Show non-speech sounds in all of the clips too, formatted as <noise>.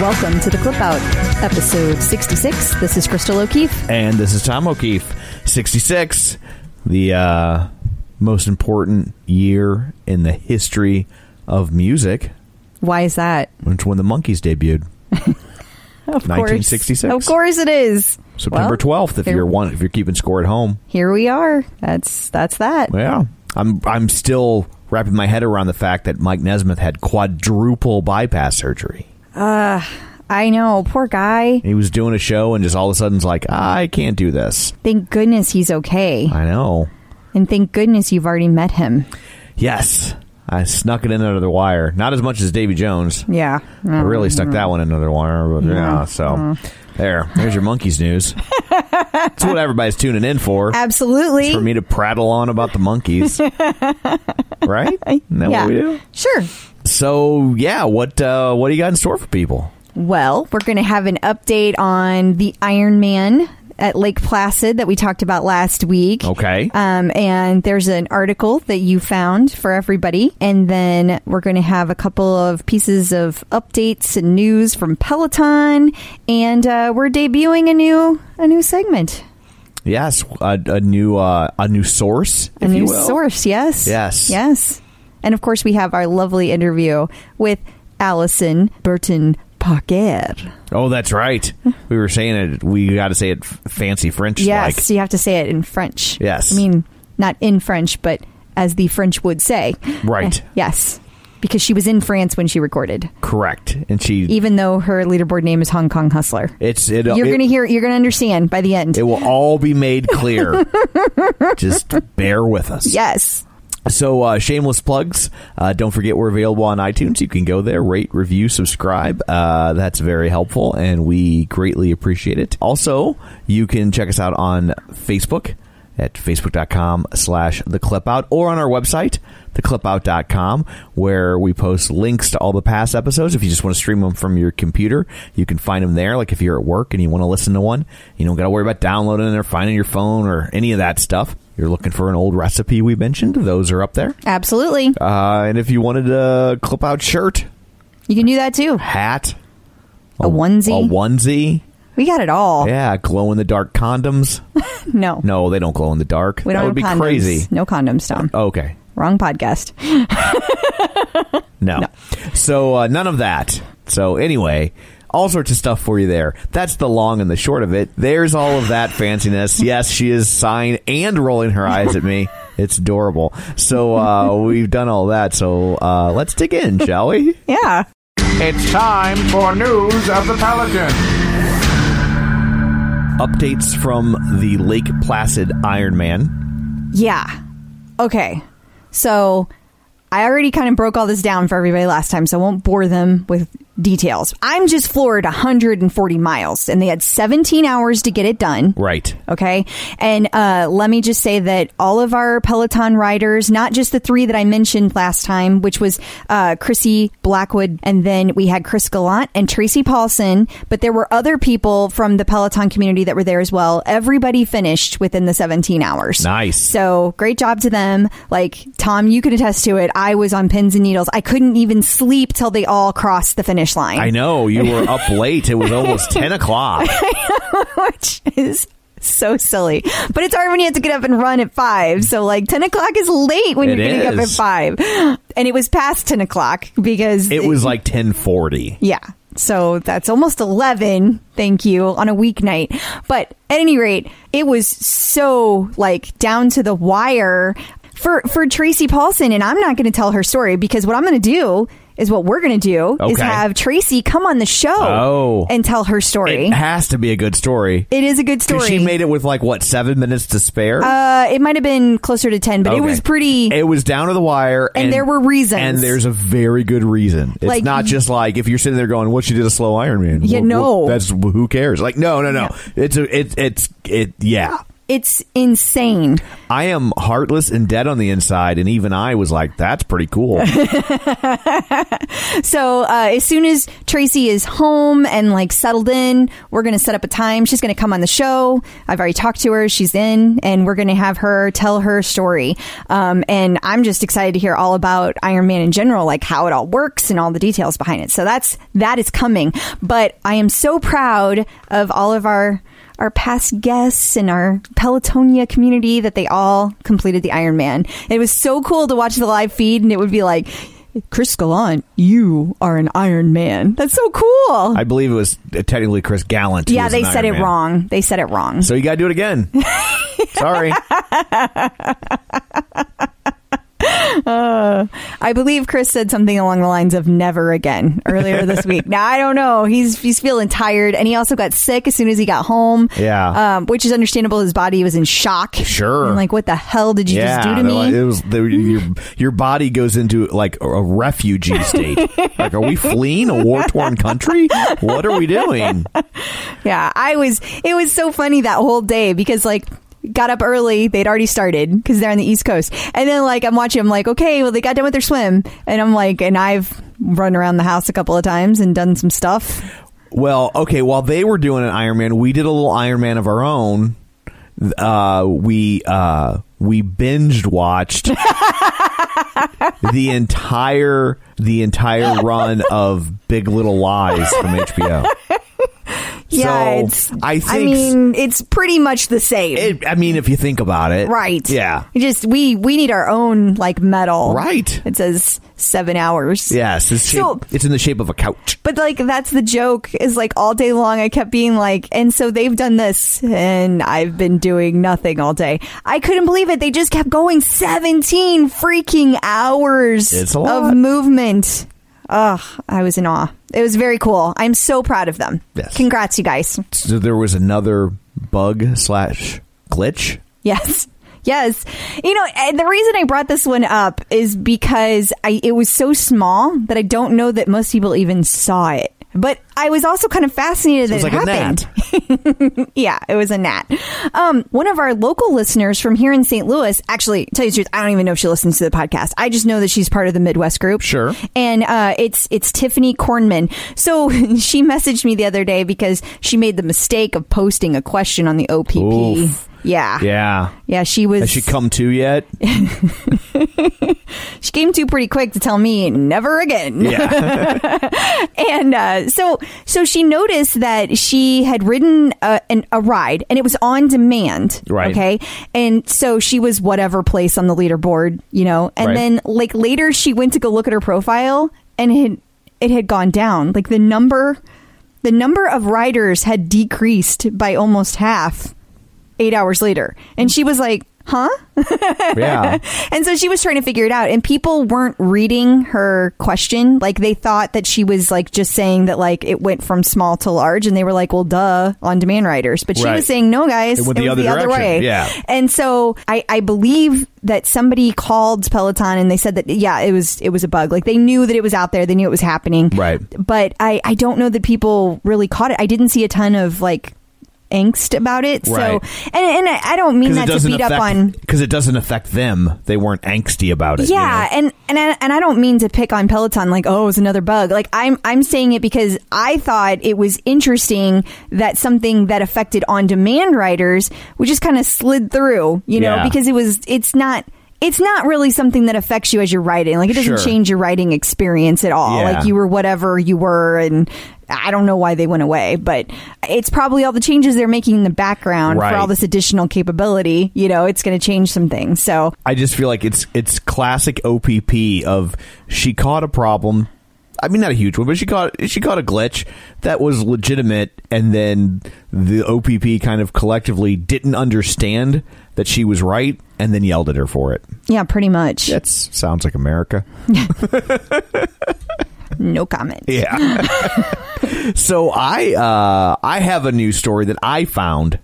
Welcome to the Clip Out, episode 66. This is Crystal O'Keefe. And this is Tom O'Keefe, 66, the uh, most important year in the history of music. Why is that? It's when the Monkees debuted. <laughs> Of 1966. course. Of course it is. September Well, 12th if you're one if you're keeping score at home. Here we are. That's that's that. Yeah. I'm I'm still wrapping my head around the fact that Mike Nesmith had quadruple bypass surgery. I know, poor guy. He was doing a show and just all of a sudden's like, I can't do this. Thank goodness he's okay. I know. And thank goodness you've already met him. Yes. I snuck it in under the wire. Not as much as Davy Jones. Yeah. I oh, really stuck that one in under the wire, but yeah, so uh-huh. there. There's your Monkees news. <laughs> That's what everybody's tuning in for. Absolutely. For me to prattle on about the Monkees. <laughs> right? Isn't that yeah. what we do? Sure. So yeah, what uh, what do you got in store for people? Well, we're going to have an update on the Iron Man at Lake Placid that we talked about last week. Okay. Um, and there's an article that you found for everybody. And then we're going to have a couple of pieces of updates and news from Peloton. And uh, we're debuting a new a new segment, Yes, a, a new uh, a new source, a if new you will. source. Yes. Yes. Yes. And of course, we have our lovely interview with Allison Burton Parker. Oh, that's right. We were saying it. We got to say it f- fancy French Yes, you have to say it in French. Yes. I mean, not in French, but as the French would say. Right. <laughs> Yes. Because she was in France when she recorded, Correct. And she. even though her leaderboard name is Hong Kong Hustler. it's it. Uh, you're it, going to hear, you're going to understand by the end. It will all be made clear. <laughs> Just bear with us. yes. So, uh, shameless plugs. Uh, don't forget we're available on iTunes. You can go there, rate, review, subscribe. Uh, that's very helpful, and we greatly appreciate it. Also, you can check us out on Facebook at facebook.com slash the clip out or on our website theclipout.com where we post links to all the past episodes if you just want to stream them from your computer you can find them there like if you're at work and you want to listen to one you don't got to worry about downloading it or finding your phone or any of that stuff you're looking for an old recipe we mentioned those are up there Absolutely. uh, and if you wanted a clip out shirt You can do that too. hat A onesie. a onesie We got it all. yeah glow in the dark condoms <laughs> No. no they don't glow in the dark We don't that would be condoms. crazy No condoms, Tom. okay Wrong podcast. <laughs> No. So uh, none of that. So anyway, all sorts of stuff for you there. That's the long and the short of it. There's all of that fanciness. <laughs> Yes, she is sighing and rolling her eyes at me. It's adorable. So uh, we've done all that. So uh, let's dig in, shall we? Yeah. It's time for news of the Pelican. Updates from the Lake Placid Ironman. Yeah. Okay. So I already kind of broke all this down for everybody last time, so I won't bore them with details. I'm just floored 140 miles, and they had 17 hours to get it done. Right. Okay. And uh, let me just say that all of our Peloton riders, not just the three that I mentioned last time, which was uh, Chrissy Blackwood, and then we had Chris Gallant and Tracy Paulson, but there were other people from the Peloton community that were there as well. Everybody finished within the 17 hours. Nice. So great job to them. Like, Tom, you can attest to it. I was on pins and needles. I couldn't even sleep till they all crossed the finish line. I know you were up <laughs> late. It was almost <laughs> ten o'clock. <laughs> which is so silly. But it's hard when you have to get up and run at five. So like ten o'clock is late when It you're getting up at five. And it was past ten o'clock because It was like ten forty. yeah. So that's almost 11, thank you, on a weeknight. But at any rate, it was so like down to the wire for for Tracy Paulson and I'm not going to tell her story because what I'm going to do is what we're going to do is have Tracy come on the show Oh. and tell her story. It has to be a good story. it is a good story. She made it with like what seven minutes to spare. Uh, it might have been closer to 10, but it was pretty. It was down to the wire, And there were reasons. and there's a very good reason. It's Like- not just like if you're sitting there going, "Well, she did a slow Ironman." Yeah, Well, no. well, that's who cares. Like, no, no, no. No. It's a, it, it's, it. Yeah, it's insane. I am heartless and dead on the inside, and even I was like, "That's pretty cool." <laughs> So uh, as soon as Tracy is home and like settled in, we're going to set up a time. She's going to come on the show. I've already talked to her. She's in, and we're going to have her tell her story. Um, and I'm just excited to hear all about Iron Man in general, like how it all works and all the details behind it. So that's that is coming. But I am so proud of all of our our past guests and our Pelotonia community that they all completed the Ironman. It was so cool to watch the live feed, and it would be like. Chris Gallant, you are an Iron Man. That's so cool. I believe it was technically Chris Gallant. yeah, they said it Ironman. wrong. They said it wrong. So you got to do it again. <laughs> Sorry. <laughs> <laughs> I believe Chris said something along the lines of "never again" earlier this week. <laughs> Now I don't know. He's he's feeling tired, and he also got sick as soon as he got home. Yeah. um, which is understandable. His body was in shock. Sure. And like, what the hell did you yeah, just do to they're like- me? it was <laughs> your your body goes into like a, a refugee state. like, are we fleeing a war torn country? What are we doing? Yeah, I was. It was so funny that whole day because like. Got up early. They'd already started because they're on the East Coast. And then, like, I'm watching. I'm like, okay, well, they got done with their swim, and I'm like, and I've run around the house a couple of times and done some stuff. Well, okay, while they were doing an Ironman, we did a little Ironman of our own. Uh, we uh, we binged watched <laughs> the entire the entire run of Big Little Lies from HBO. Yeah, so it's. I think I mean, it's pretty much the same. it, I mean, if you think about it, Right. Yeah. We Just we we need our own like medal. Right. It says seven hours. Yes, it's, shape, So- it's in the shape of a couch. But like that's the joke is like all day long I kept being like and so they've done this and I've been doing nothing all day. I couldn't believe it. They just kept going 17 freaking hours It's a lot. of movement. Ugh, I was in awe. It was very cool. I'm so proud of them. Yes. Congrats you guys. So there was another bug slash glitch. Yes. Yes. You know, and the reason I brought this one up is because I it was so small that I don't know that most people even saw it. But I was also kind of fascinated So that it like happened. <laughs> yeah, it was a gnat. Um, one of our local listeners from here in St. Louis, actually, tell you the truth, I don't even know if she listens to the podcast. I just know that she's part of the Midwest group. Sure. And uh, it's it's Tiffany Kornman. So <laughs> she messaged me the other day because she made the mistake of posting a question on the OPP. Oof. Yeah. Yeah. Yeah, she was. Has she come to yet? <laughs> she came to pretty quick to tell me never again. Yeah. <laughs> and uh, so so she noticed that she had ridden a, an, a ride and it was on demand Right. okay and so she was whatever place on the leaderboard you know and Right. then like later she went to go look at her profile and it had, it had gone down like the number the number of riders had decreased by almost half eight hours later and she was like huh? <laughs> yeah. And so she was trying to figure it out, and people weren't reading her question. Like they thought that she was like just saying that like it went from small to large, and they were like, "Well, duh," on demand riders. But she Right. was saying, "No, guys, It went the was other the other way." Yeah. And so I, I believe that somebody called Peloton, and they said that yeah, it was it was a bug. Like they knew that it was out there, they knew it was happening, Right. But I I don't know that people really caught it. I didn't see a ton of like angst about it. So and and I don't mean that to beat up on because it doesn't affect them. They weren't angsty about it. you yeah, know? and and I, and I don't mean to pick on Peloton like oh it's another bug. Like I'm I'm saying it because I thought it was interesting that something that affected on demand riders would just kind of slid through, you know, Yeah. because it was it's not it's not really something that affects you as you're writing. Like it doesn't Sure. change your writing experience at all. Yeah. Like you were whatever you were and I don't know why they went away, but it's probably all the changes they're making in the background Right. for all this additional capability. You know, it's going to change some things. So I just feel like it's it's classic OPP of she caught a problem. I mean, not a huge one, but she caught she caught a glitch that was legitimate, and then the OPP kind of collectively didn't understand that she was right, and then yelled at her for it. yeah, pretty much. That sounds like America. <laughs> No comment. Yeah. <laughs> so I uh, I have a news story that I found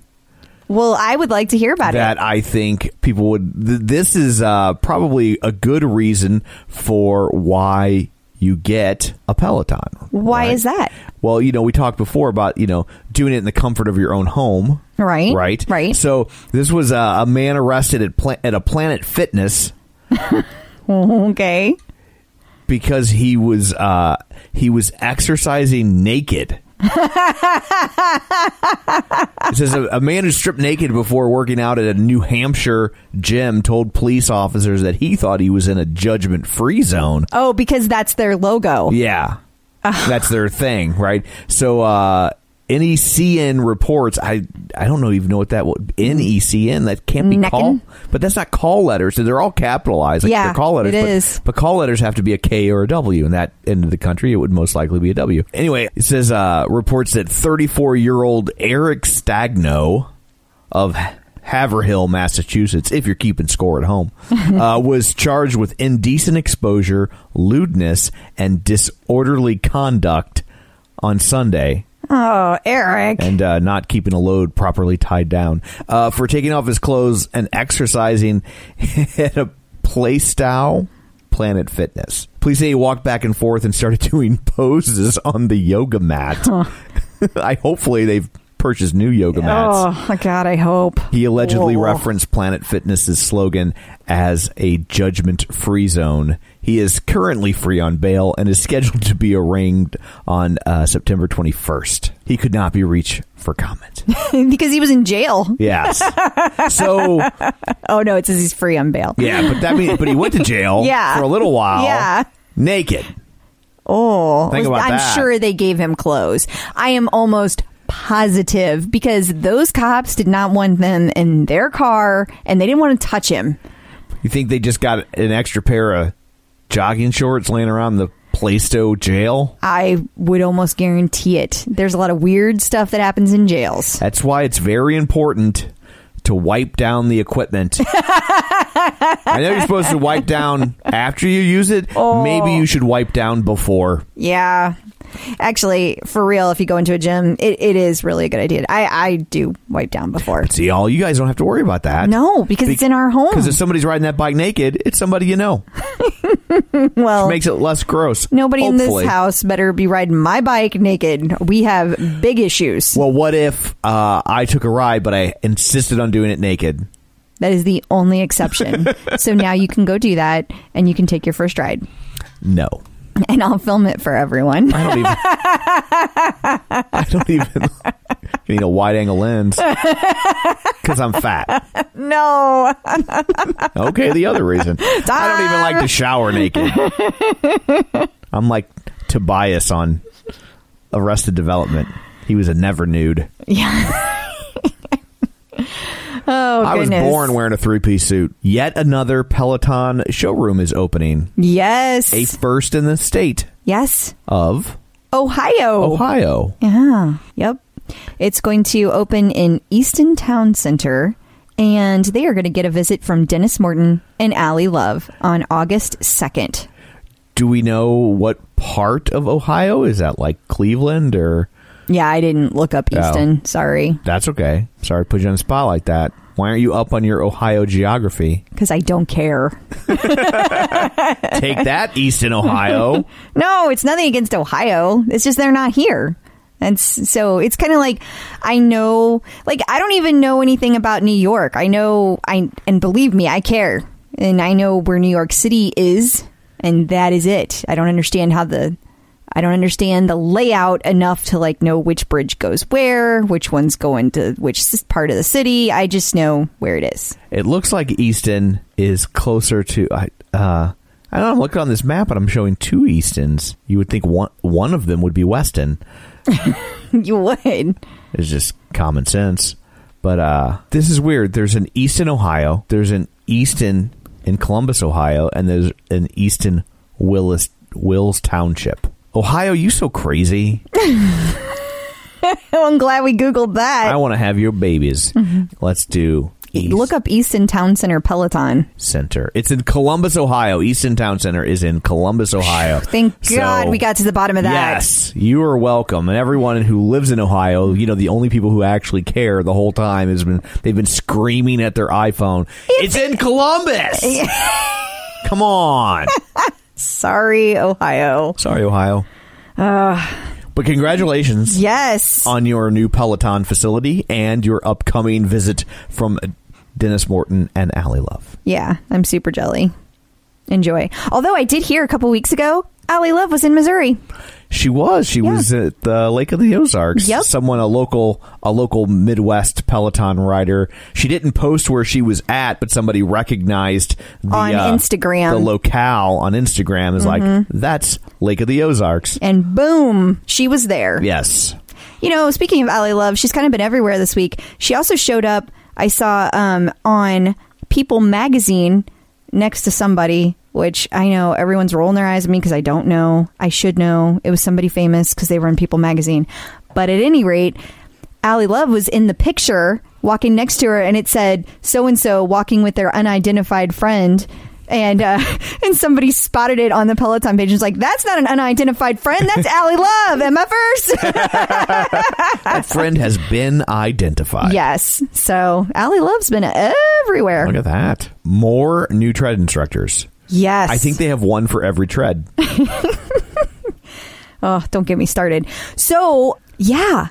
Well, I would like to hear about that it. That I think people would. Th- this is uh, probably a good reason for why you get a Peloton. Why right? is that? Well, you know, we talked before about you know doing it in the comfort of your own home. Right. Right. Right. So this was uh, a man arrested at pla- at a Planet Fitness <laughs> Okay. because he was uh, he was exercising naked. It says a, a man who stripped naked before working out at a New Hampshire gym told police officers that he thought he was in a judgment free zone. Oh, because that's their logo. Yeah. That's their thing, right? So uh NECN reports I I don't know even know what that would NECN that can't be Neckin? call but that's not call letters. They're all capitalized. Like Yeah, they're call letters. it but, is. but call letters have to be a K or a W. In that end of the country, it would most likely be a W. Anyway, it says uh reports that 34 year old Eric Stagno of Haverhill, Massachusetts, if you're keeping score at home, <laughs> uh, was charged with indecent exposure, lewdness, and disorderly conduct on Sunday Oh, Eric. and uh, not keeping a load properly tied down uh, for taking off his clothes and exercising <laughs> at a Plaistow Planet Fitness. Police say he walked back and forth and started <laughs> doing poses on the yoga mat. <laughs> I hopefully they've purchased new yoga mats. Oh, my God, I hope. He allegedly Whoa. referenced Planet Fitness's slogan as a judgment free zone. He is currently free on bail and is scheduled to be arraigned on uh, September 21st. He could not be reached for comment. <laughs> because he was in jail. Yes. So, <laughs> Oh, no, it says he's free on bail. yeah, but that means, but he went to jail <laughs> Yeah. for a little while. Yeah. Naked. Oh, Think about I'm that. sure they gave him clothes. I am almost positive because those cops did not want them in their car and they didn't want to touch him. You think they just got an extra pair of jogging shorts laying around the Plaistow jail? I would almost guarantee it. There's a lot of weird stuff that happens in jails. That's why it's very important to wipe down the equipment. <laughs> I know you're supposed to wipe down after you use it. Maybe you should wipe down before. Yeah. Actually, for real, if you go into a gym, it, it is really a good idea. I, I do wipe down before. See, all you guys don't have to worry about that. No, because it's in our home. Because if somebody's riding that bike naked, it's somebody you know. <laughs> well, Makes it less gross. nobody in this house better be riding my bike naked. We have big issues. Well, what if uh, I took a ride, but I insisted on doing it naked? That is the only exception. <laughs> so now you can go do that and you can take your first ride. No. And I'll film it for everyone. I don't even. <laughs> I don't even. You need a wide angle lens <laughs> because I'm fat. No. Okay, the other reason. I don't even like to shower naked. I'm like Tobias on Arrested Development. He was a never nude. <laughs> Oh, I was born wearing a three piece suit. Yet another Peloton showroom is opening. Yes. A first in the state Yes. of Ohio. Ohio. Yeah. Yep. It's going to open in Easton Town Center and they are going to get a visit from Denis Morton and Allie Love on August 2nd. Do we know what part of Ohio is that? Like Cleveland or? Yeah, I didn't look up Oh. Easton. Sorry, That's okay. Sorry to put you on the spot like that. Why aren't you up on your Ohio geography? because I don't care. <laughs> Take that, Easton, Ohio. <laughs> No, it's nothing against Ohio. It's just they're not here. And so it's kind of like I know, like I don't even know anything about New York. I know, I and believe me, I care, and I know where New York City is, and that is it. I don't understand how the, I don't understand the layout enough to like know which bridge goes where, which one's going to which part of the city. I just know where it is. It looks like Easton is closer to. I Uh, I don't know. I'm looking on this map, and I'm showing two Eastons. You would think one one of them would be Weston. <laughs> you would. It's just common sense. But uh, this is weird. There's an Easton, Ohio. There's an Easton in Columbus, Ohio, and there's an Easton Willis Wills Township. Ohio, you so crazy. <laughs> I'm glad we googled that. I want to have your babies. Mm-hmm. Let's do East Look up Easton Town Center Peloton. Center. It's in Columbus, Ohio. Easton Town Center is in Columbus, Ohio. Thank So- God we got to the bottom of that. Yes, you are welcome, and everyone who lives in Ohio, you know, the only people who actually care the whole time has been they've been screaming at their iPhone. It's, in Columbus. <laughs> Come on, <laughs> Sorry, Ohio. sorry, Ohio. but congratulations Yes. on your new Peloton facility and your upcoming visit from Denis Morton and Allie Love. Yeah, I'm super jelly. Enjoy. Although I did hear a couple weeks ago, Allie Love was in Missouri. She was. She Yeah. was at the Lake of the Ozarks. Yep. Someone, a local, a local Midwest Peloton rider. She didn't post where she was at, but somebody recognized the, On uh, Instagram. Mm-hmm. the locale on Instagram is like that's Lake of the Ozarks. And boom, she was there. Yes. You know, speaking of Allie Love, she's kind of been everywhere this week. She also showed up, I saw um, on People magazine next to somebody, which I know everyone's rolling their eyes at me because I don't know. I should know. It was somebody famous because they were in People magazine. But at any rate, Allie Love was in the picture walking next to her, and it said so and so walking with their unidentified friend. And uh, <laughs> and somebody spotted it on the Peloton page. and was like, "That's not an unidentified friend. That's <laughs> Allie Love, MFers." <laughs> That friend has been identified. Yes. So Allie Love's been everywhere. Look at that. More new tread instructors. Yes. I think they have one for every tread. <laughs> Oh, don't get me started. So yeah,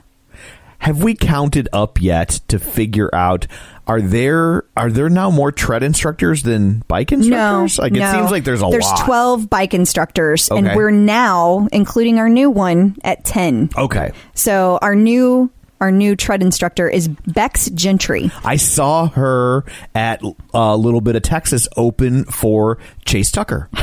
Have we counted up yet to figure out are there are there now more tread instructors than bike no. instructors? like it no. seems like there's a lot. there's lot. twelve bike instructors, and we're now including our new one at ten. Okay. So our new our new tread instructor is Bex Gentry. I saw her at a little bit of Texas open for Chase Tucker. <laughs>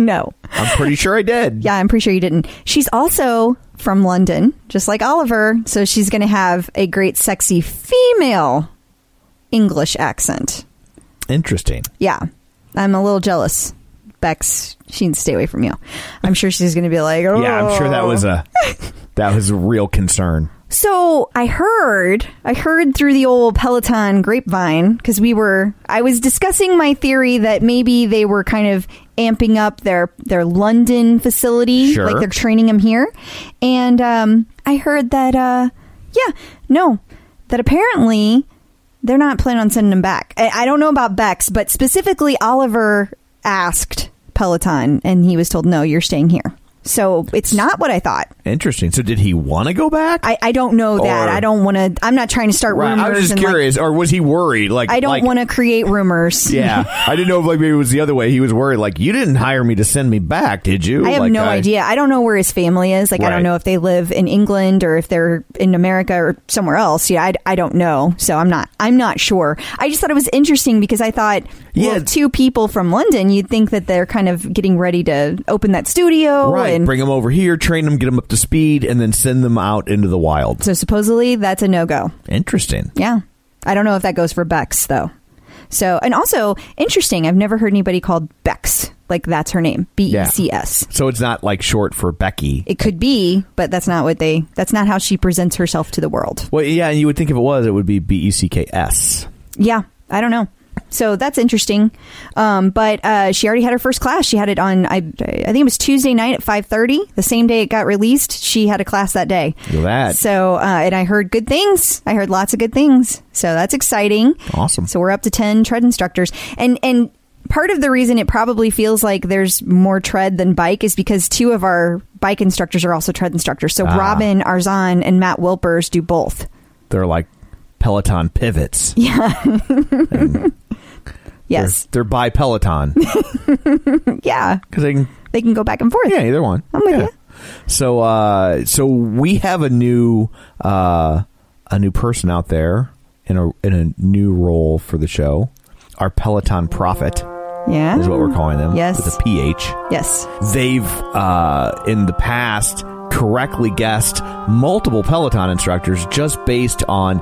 No. I'm pretty sure I did. <laughs> Yeah, I'm pretty sure you didn't. She's also from London, just like Oliver. So she's going to have a great, sexy female English accent. Interesting. Yeah, I'm a little jealous. Bex, she needs to stay away from you. I'm sure she's going to be like, oh. <laughs> Yeah, I'm sure that was a oh. that was a real concern. So I heard, I heard through the old Peloton grapevine because we were, I was discussing my theory that maybe they were kind of amping up their their London facility, Sure. like they're training them here, and um, I heard that, uh, yeah, no, that apparently they're not planning on sending them back. I, I don't know about Bex, but specifically Oliver asked Peloton, and he was told, no, you're staying here. So it's not what I thought. Interesting. So did he want to go back? I, I don't know that. Or- I don't want to. I'm not trying to start Right, rumors. I was just and, like, curious, or was he worried? Like I don't like- want to create rumors. <laughs> Yeah, I didn't know if like maybe it was the other way. He was worried, like you didn't hire me to send me back, did you? I have Like, no idea. I don't know where his family is. Like, I Right. don't know if they live in England or if they're in America or somewhere else. Yeah, I, I don't know. So I'm not. I'm not sure. I just thought it was interesting because I thought, Yeah. well, two people from London, you'd think that they're kind of getting ready to open that studio, Right, Bring them over here, train them, get them up to speed, and then send them out into the wild. so supposedly that's a no go. Interesting. Yeah. I don't know if that goes for Bex though. So, and also interesting, I've never heard anybody called Bex like that's her name, B E C S. So it's not like short for Becky. It could be, but that's not what they. That's not how she presents herself to the world. Well, yeah, and you would think if it was, it would be B E C K S. Yeah, I don't know. So that's interesting. Um, but uh, she already had her first class. She had it on I, I think it was Tuesday night at five thirty. The same day it got released, she had a class that day. Look at that. So uh, and I heard good things. I heard lots of good things. So that's exciting. Awesome. So we're up to ten tread instructors, and and part of the reason it probably feels like there's more tread than bike is because two of our bike instructors are also tread instructors. So Ah. Robin Arzon and Matt Wilpers do both. They're like Peloton pivots. <laughs> Yes. They're, they're by Peloton <laughs> Yeah. because they can. They can go back and forth. Yeah, either one. I'm with Yeah. you. So, uh, so we have a new, uh, a new person out there in a in a new role for the show. Our Peloton prophet Yeah. is what we're calling them. Yes. with a PH. Yes. They've uh, in the past correctly guessed multiple Peloton instructors just based on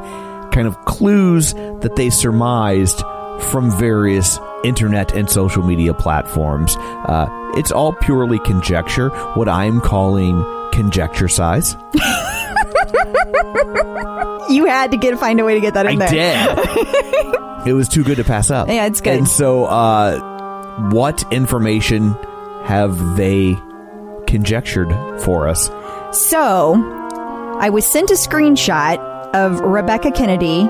kind of clues that they surmised from various internet and social media platforms. Uh, it's all purely conjecture, what I'm calling conjecture size. <laughs> You had to get find a way to get that in I there. did. <laughs> it was too good to pass up. Yeah, it's good. And so, uh, what information have they conjectured for us? So, I was sent a screenshot of Rebecca Kennedy.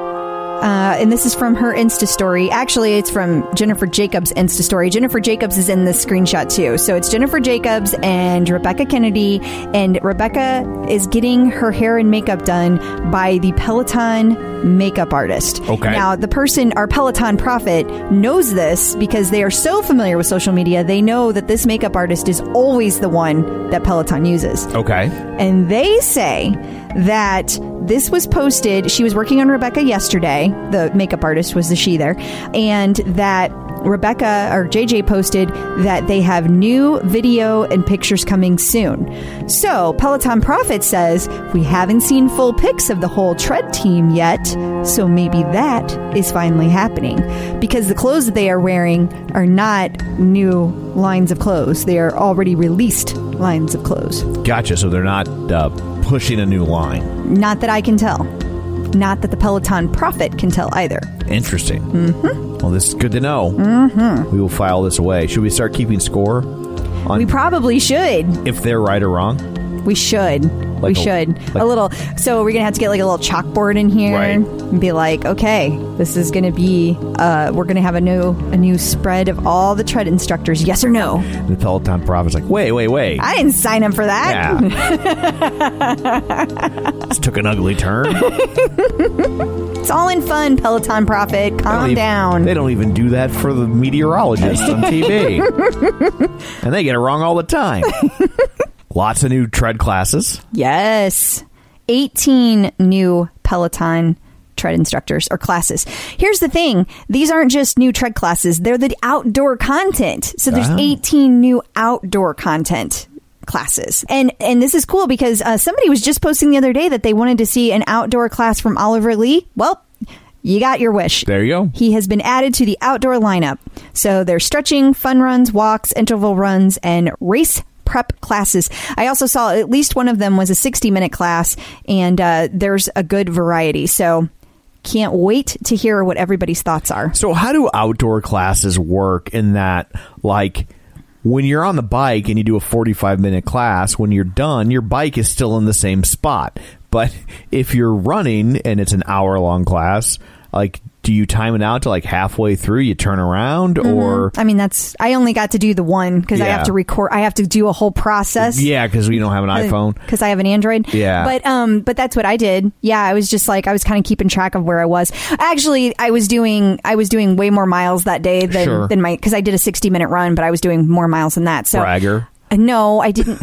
Uh, and this is from her Insta story. Actually, it's from Jennifer Jacobs' Insta story. Jennifer Jacobs is in this screenshot too. So it's Jennifer Jacobs and Rebecca Kennedy. And Rebecca is getting her hair and makeup done by the Peloton makeup artist. Okay. Now, the person, our Peloton prophet, knows this because they are so familiar with social media. They know that this makeup artist is always the one that Peloton uses. Okay. And they say that this was posted. She was working on Rebecca yesterday. The makeup artist was the she there. And that Rebecca or JJ posted that they have new video and pictures coming soon. So Peloton Prophet says we haven't seen full pics of the whole tread team yet. So maybe that is finally happening because the clothes that they are wearing are not new lines of clothes. They are already released lines of clothes. Gotcha. So they're not uh, pushing a new line. Not that I can tell. Not that the Peloton Prophet can tell either. Interesting. Mm-hmm. Well, this is good to know. Mm-hmm. We will file this away. Should we start keeping score on We probably should. if they're right or wrong? We should. we a- should. like- a little. So we're gonna have to get like a little chalkboard in here Right. and be like, okay, this is gonna be. Uh, we're gonna have a new a new spread of all the tread instructors. Yes or no? The Peloton prophet's like, wait, wait, wait. I didn't sign up for that. yeah. <laughs> this took an ugly turn. <laughs> It's all in fun, Peloton Prophet. They don't Calm even- down. They don't even do that for the meteorologists on TV. <laughs> and they get it wrong all the time. Lots of new tread classes. Yes. 18 new Peloton tread instructors or classes. Here's the thing these aren't just new tread classes, they're the outdoor content. So there's Ah. 18 new outdoor content classes and and this is cool because uh, somebody was just posting the other day that they wanted to see an outdoor class from oliver lee well you got your wish There you go. he has been added to the outdoor lineup. So there's stretching, fun runs, walks, interval runs, and race prep classes. I also saw at least one of them was a 60 minute class, and uh, there's a good variety. So can't wait to hear what everybody's thoughts are. So, how do outdoor classes work in that, like, when you're on the bike and you do a 45 minute class, when you're done, your bike is still in the same spot. But if you're running and it's an hour long class, like, do you time it out to like halfway through? You turn around, or I mean, that's I only got to do the one because I have to record. I have to do a whole process. yeah, because we don't have an <laughs> iPhone. because I have an Android. Yeah. but um, but that's what I did. Yeah, I was just like I was kind of keeping track of where I was. Actually, I was doing I was doing way more miles that day than Sure. than my because I did a sixty minute run, but I was doing more miles than that. So Bragger. No, I didn't.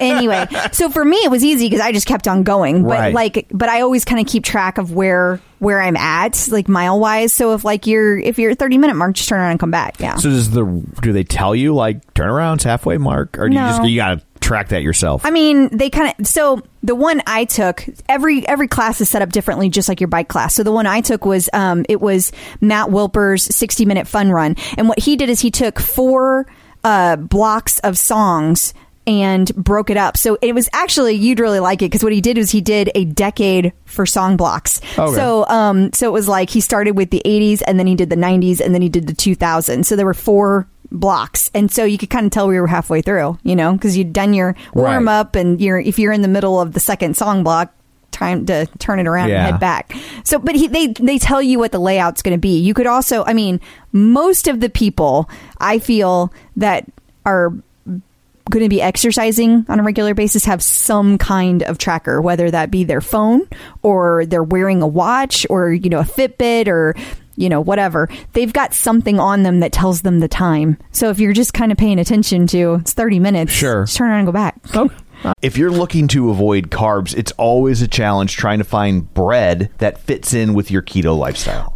Anyway, so for me it was easy because I just kept on going. But Right. like, but I always kind of keep track of where where I'm at, like mile wise. So if like you're if you're a thirty minute mark, just turn around and come back. Yeah. So does the do they tell you like turnarounds halfway mark, or do you just you got to track that yourself? I mean, they kind of so the one I took every every class is set up differently, just like your bike class. So the one I took was um, it was Matt Wilper's sixty minute fun run, and what he did is he took four. uh, blocks of songs and broke it up. So it was actually you'd really like it because what he did was he did a decade for song blocks. Okay. So um so it was like he started with the 80s and then he did the 90s and then he did the 2000s. So there were four blocks and so you could kind of tell we were halfway through you know because you'd done your warm Right. up and you're if you're in the middle of the second song block time to turn it around Yeah. and head back so but he, they they tell you what the layout's going to be you could also i mean most of the people i feel that are going to be exercising on a regular basis have some kind of tracker whether that be their phone or they're wearing a watch or you know a fitbit or you know whatever they've got something on them that tells them the time so if you're just kind of paying attention to it's 30 minutes Sure. just turn around and go back oh. If you're looking to avoid carbs, it's always a challenge trying to find bread that fits in with your keto lifestyle.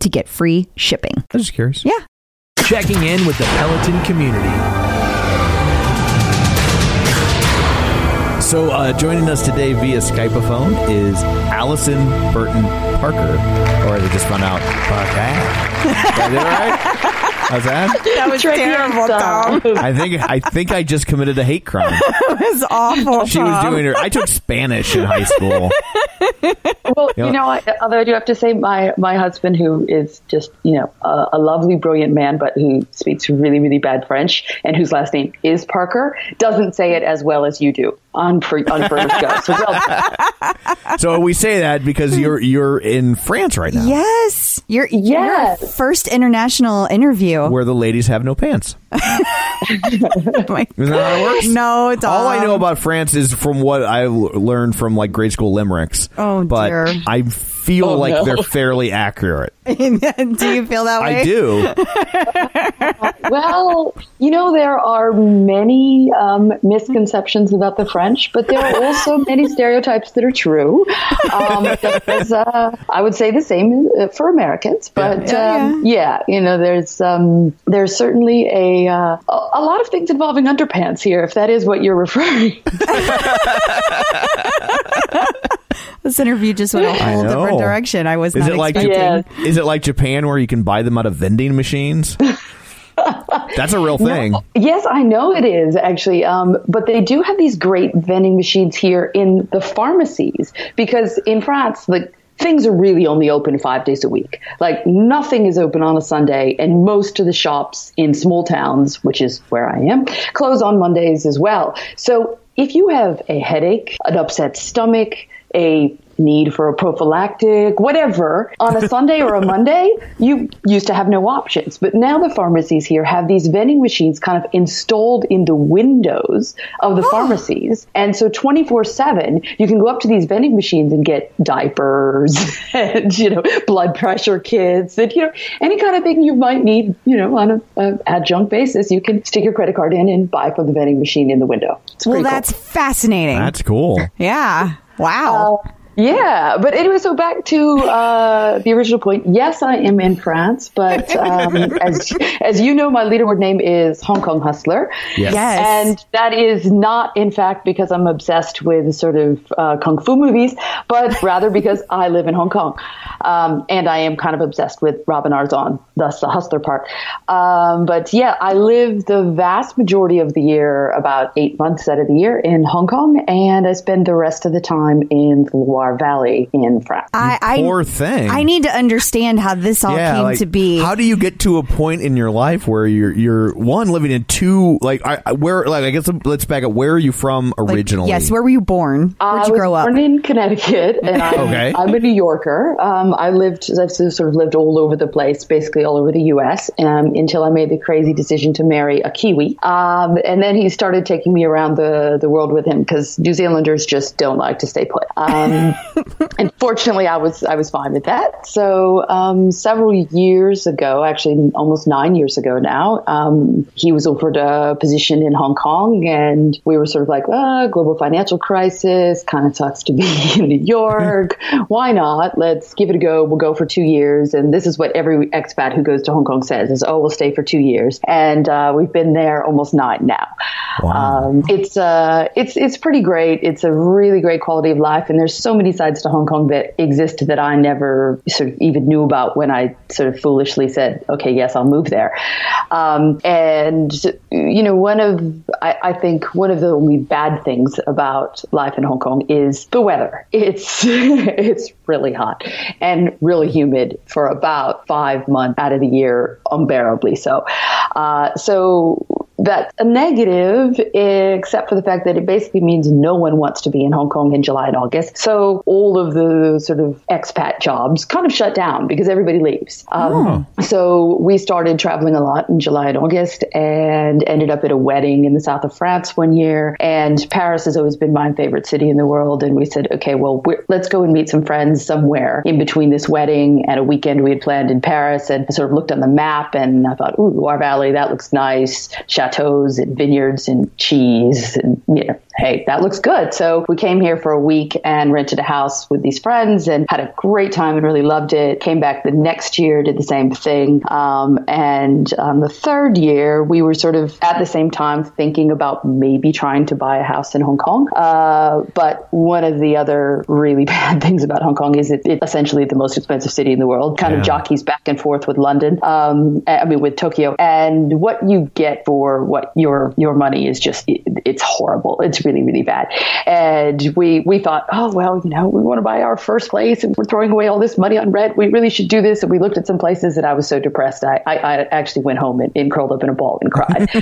to get free shipping. I was just curious. Yeah. Checking in with the Peloton community. So, uh, joining us today via Skypeophone is Allison Burton Parker, or as I just found out, Parker. Did I do it right? How's that? <laughs> that was terrible tom I think I think I just committed a hate crime. <laughs> it was awful She was doing her. I took Spanish in high school. <laughs> Well, you know, I, although I do have to say, my my husband, who is just you know a, a lovely, brilliant man, but who speaks really, really bad French, and whose last name is Parker, doesn't say it as well as you do on for on First Go. So well. <laughs> So we say that because you're you're in France right now, yes your, Yes. your first international interview where the ladies have no pants. <laughs> Isn't that how it works? no Tom. All I know about France is from what I learned from like grade school limericks. Oh, but dear. I feel Oh, like no. they're fairly accurate. <laughs> do you feel that way I do. <laughs> well, you know, there are many um, misconceptions about the French, but there are also <laughs> many stereotypes that are true. Um, there's, uh, I would say the same uh, for Americans, but Yeah, um, yeah. you know, there's um, there's certainly a, uh, a a lot of things involving underpants here, if that is what you're referring. This interview just went a whole different direction i was Is not it like expecting Yeah. Japan? Is it like Japan where you can buy them out of vending machines? That's a real thing. Yes, I know it is actually. Um, but they do have these great vending machines here in the pharmacies because in France, like things are really only open five days a week. Like nothing is open on a Sunday, and most of the shops in small towns, which is where I am, close on Mondays as well. So if you have a headache, an upset stomach, a need for a prophylactic, whatever, on a Sunday or a Monday, <laughs> you used to have no options. But now the pharmacies here have these vending machines kind of installed in the windows of the oh. pharmacies. And so 24 7, you can go up to these vending machines and get diapers <laughs> and, you know, blood pressure kits and, you know, any kind of thing you might need, you know, on a, a adjunct basis. You can stick your credit card in and buy from the vending machine in the window. It's Well, pretty cool. that's fascinating. That's cool. yeah. Wow. Yeah, but anyway, so back to uh, the original point. Yes, I am in France, but um, <laughs> as as you know, my leaderboard name is Hong Kong Hustler. Yes. Yes. And that is not, in fact, because I'm obsessed with sort of uh, kung fu movies, but rather because I live in Hong Kong. Um, and I am kind of obsessed with Robin Arzon, thus the hustler part. Um, but yeah, I live the vast majority of the year, about eight months out of the year, in Hong Kong, and I spend the rest of the time in the Loire Valley in France. I, I, Poor thing. I need to understand how this all came like, to be. How do you get to a point in your life where you're you're one living in two like I, I- where like I guess let's back up. Where are you from Like, originally? yes, where were you born? Where'd I you was grow up? born in Connecticut, and <laughs> I'm, Okay. I'm a New Yorker. Um, I lived, I've sort of lived all over the place, basically all over the U.S. Um, until I made the crazy decision to marry a Kiwi, um, and then he started taking me around the the world with him because New Zealanders just don't like to stay put. Um, <laughs> <laughs> and fortunately, I was I was fine with that. So um, several years ago, actually almost nine years ago now, um, he was offered a position in Hong Kong, and we were sort of like, ah, global financial crisis, kind of sucks to be <laughs> in New York. Why not? Let's give it a go. We'll go for two years, and this is what every expat who goes to Hong Kong says: is oh, we'll stay for two years, and uh, we've been there almost nine now. Um, it's uh, it's it's pretty great. It's a really great quality of life, and there's so many sides to Hong Kong that exist that I never sort of even knew about when I sort of foolishly said, "Okay, yes, I'll move there." Um, and you know, one of I, I think one of the only bad things about life in Hong Kong is the weather. It's <laughs> it's really hot and really humid for about five months out of the year, unbearably so. Uh, so that's a negative, except for the fact that it basically means no one wants to be in Hong Kong in July and August. So all of the sort of expat jobs kind of shut down because everybody leaves. Um, So we started traveling a lot in July and August and ended up at a wedding in the south of France one year. And Paris has always been my favorite city in the world. And we said, okay, well, we're, let's go and meet some friends somewhere in between this wedding and a weekend we had planned in Paris. And I sort of looked on the map and I thought, ooh, Loire Valley, that looks nice. Chateaus and vineyards and cheese. And, you know, hey, that looks good. So we came here for a week and rented a house with these friends and had a great time and really loved it. Came back the next year, did the same thing. Um, and um, the third year, we were sort of at the same time thinking about maybe trying to buy a house in Hong Kong. Uh, but one of the other really <laughs> bad things about Hong Kong is it, it's essentially the most expensive city in the world, kind Yeah. of jockeys back and forth with London. Um, I mean, with Tokyo. And what you get for what your your money is just it, it's horrible. It's really really bad. And we we thought, oh well, you know, we want to buy our first place, and we're throwing away all this money on rent. We really should do this. And we looked at some places, and I was so depressed. I I, I actually went home and, and curled up in a ball and cried. <laughs>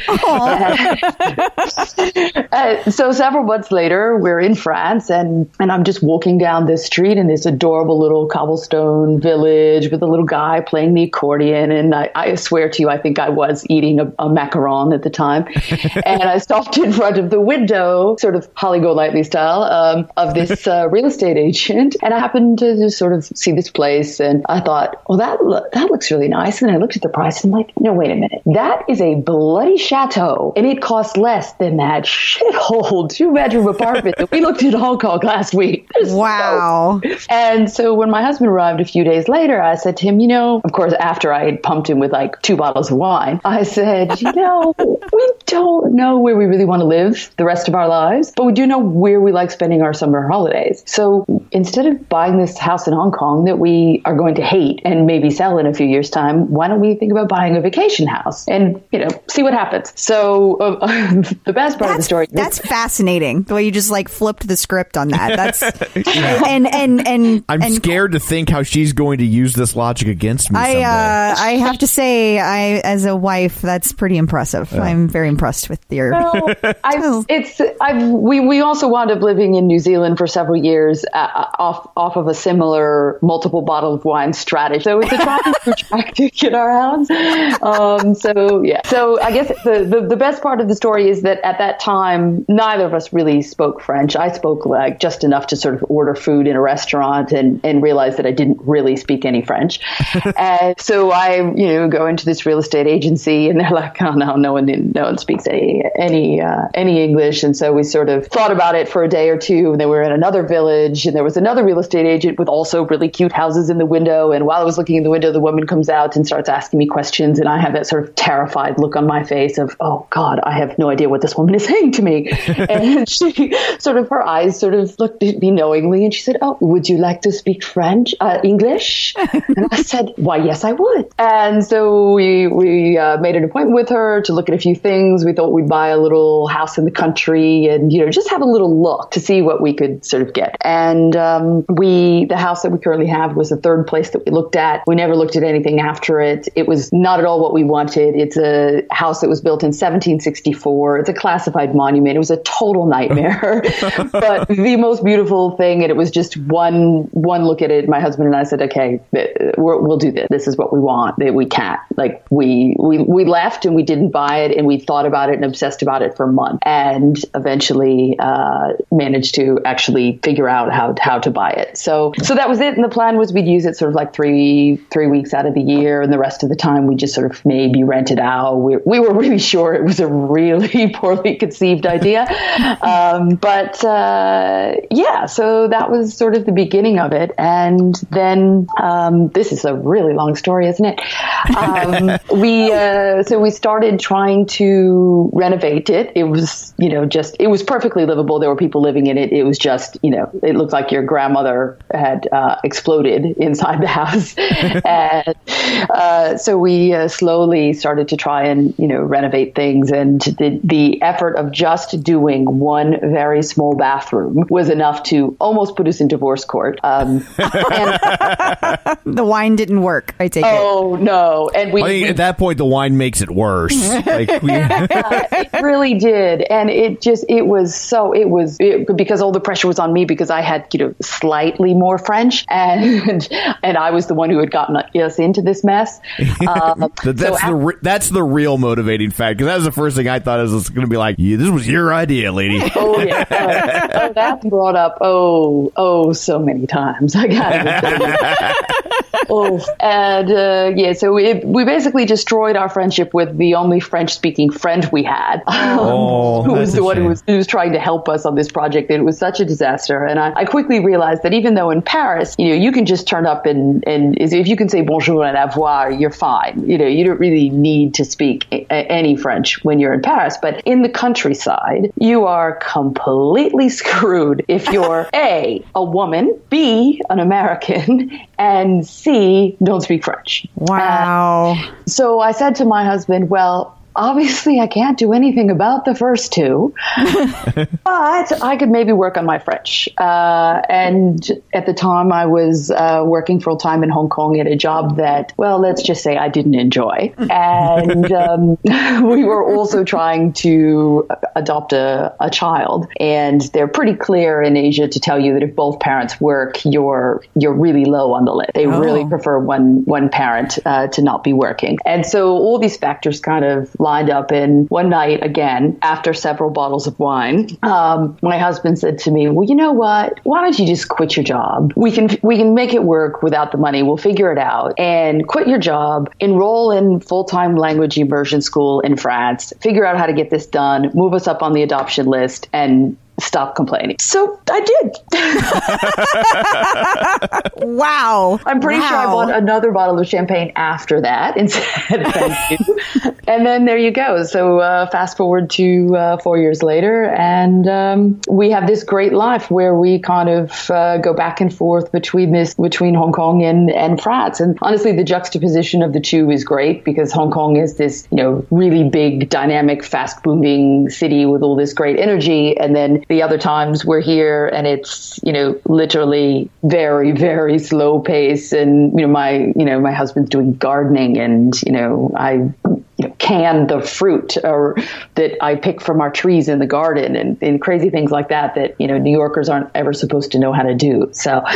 <laughs> Uh, so several months later, we're in France, and and I'm just walking down this street in this adorable little cobblestone village with a little guy playing the accordion, and I, I swear to you, I think I was eating a, a macaron at the time, <laughs> and I stopped in front of the window, sort of Holly Golightly style, um, of this <laughs> uh, real estate agent, and I happened to just sort of see this place, and I thought, well, that lo- that looks really nice, and I looked at the price, and I'm like, no, wait a minute, that is a bloody chateau, and it costs less than that shithole two bedroom apartment. That <laughs> we looked at in Hong Kong last week. There's Wow. and so when my husband arrived a few days later, I said to him, you know, of course, after I had pumped him with like two bottles of wine, I said, you know, we don't don't know where we really want to live the rest of our lives, but we do know where we like spending our summer holidays. So instead of buying this house in Hong Kong that we are going to hate and maybe sell in a few years' time, why don't we think about buying a vacation house and, you know, see what happens? So uh, <laughs> the best part of the story that's fascinating. The way you just like flipped the script on that. That's <laughs> and and and I'm and scared to think how she's going to use this logic against me I uh, I have to say, I as a wife, that's pretty impressive. I'm very impressed with your. No, <laughs> I, it's I've we, we also wound up living in New Zealand for several years uh, off off of a similar multiple bottle of wine strategy. So it's a trying to tactic in our house. Um, so yeah. So I guess the, the the best part of the story is that at that time neither of us really spoke French. I spoke like just enough to sort of order food in a restaurant and and realize that I didn't really speak any French. <laughs> and so I you know go into this real estate agency and they're like, oh no, no one no one speaks any any uh, any English. And so we sort of thought about it for a day or two. And then we were in another village, and there was another real estate agent with also really cute houses in the window. And while I was looking in the window, the woman comes out and starts asking me questions, and I have that sort of terrified look on my face of, oh God, I have no idea what this woman is saying to me. <laughs> and she sort of her eyes sort of looked at me knowingly, and she said, oh, would you like to speak French, uh, English? and I said, why, yes, I would. And so we we uh, made an appointment with her to look at a few things. We thought we'd buy a little house in the country and you know just have a little look to see what we could sort of get. And um, we the house that we currently have was the third place that we looked at. We never looked at anything after it. It was not at all what we wanted. It's a house that was built in 1764. It's a classified monument. It was a total nightmare, <laughs> <laughs> but the most beautiful thing. And it was just one one look at it. My husband and I said, okay, we're, we'll do this. This is what we want. That we can't. Like we we we left and we didn't buy it, and we thought about it and obsessed about it for a month, and eventually uh, managed to actually figure out how how to buy it. So so that was it. And the plan was we'd use it sort of like three three weeks out of the year, and the rest of the time we just sort of maybe rent it out. We we were really <laughs> sure it was a really <laughs> poorly conceived idea, <laughs> um, but uh, yeah. So that was sort of the beginning of it, and then um, this is a really long story, isn't it? Um, we uh, so we started trying to renovate it. It was you know just it was perfectly livable. There were people living in it. It was just you know it looked like your grandmother had uh, exploded <laughs> inside the house, <laughs> and uh, so we uh, slowly started to try and you know renovate things. And the the effort of just doing one very small bathroom was enough to almost put us in divorce court. Um, and, <laughs> the wine didn't work. I take it. oh no! And we, I think we at that point the wine makes it worse. like we, <laughs> it really did and it just it was so it was it, because all the pressure was on me because i had you know slightly more french and <laughs> and i was the one who had gotten us into this mess <laughs> um, That- so that's the af- re- that's the real motivating fact because that was the first thing I thought is it's going to be like, yeah, this was your idea, lady. Oh yeah, oh, that's brought up. Oh, oh, so many times. I tell you. Oh, <laughs> and uh, yeah, so we we basically destroyed our friendship with the only French-speaking friend we had, <laughs> Oh, who was the one who was who was trying to help us on this project. And it was such a disaster. And I, I quickly realized that even though in Paris, you know, you can just turn up and and if you can say bonjour and au revoir, you're fine. You know, you don't really need to speak a- any French when you're in Paris. But in the countryside, you are completely <laughs> screwed if you're A, a woman, B, an American, and C, don't speak French. Wow. Uh, so I said to my husband, well, obviously I can't do anything about the first two, <laughs> but I could maybe work on my French. Uh, and at the time I was uh, working full time in Hong Kong at a job that, well, let's just say I didn't enjoy. And <laughs> um, <laughs> we were also trying to adopt a, a child. And they're pretty clear in Asia to tell you that if both parents work, you're, you're really low on the list. They really prefer one, one parent uh, to not be working. And so all these factors kind of lined up. And one night, again, after several bottles of wine, um, my husband said to me, "Well, you know what? Why don't you just quit your job? We can we can make it work without the money. We'll figure it out. And quit your job, enroll in full time language immersion school in France, figure out how to get this done, move us up on the adoption list, and stop complaining. So I did. <laughs> Wow. I'm pretty sure I Wow. bought another bottle of champagne after that and said thank you. <laughs> and then there you go. So uh, fast forward to uh, four years later, and um, we have this great life where we kind of uh, go back and forth between this between Hong Kong and and France. And honestly, the juxtaposition of the two is great because Hong Kong is this you know really big, dynamic, fast booming city with all this great energy, and then the other times we're here and it's you know literally very very slow pace. And you know my you know my husband's doing gardening and you know I you know, can the fruit or that I pick from our trees in the garden and, and crazy things like that that you know New Yorkers aren't ever supposed to know how to do. So <laughs>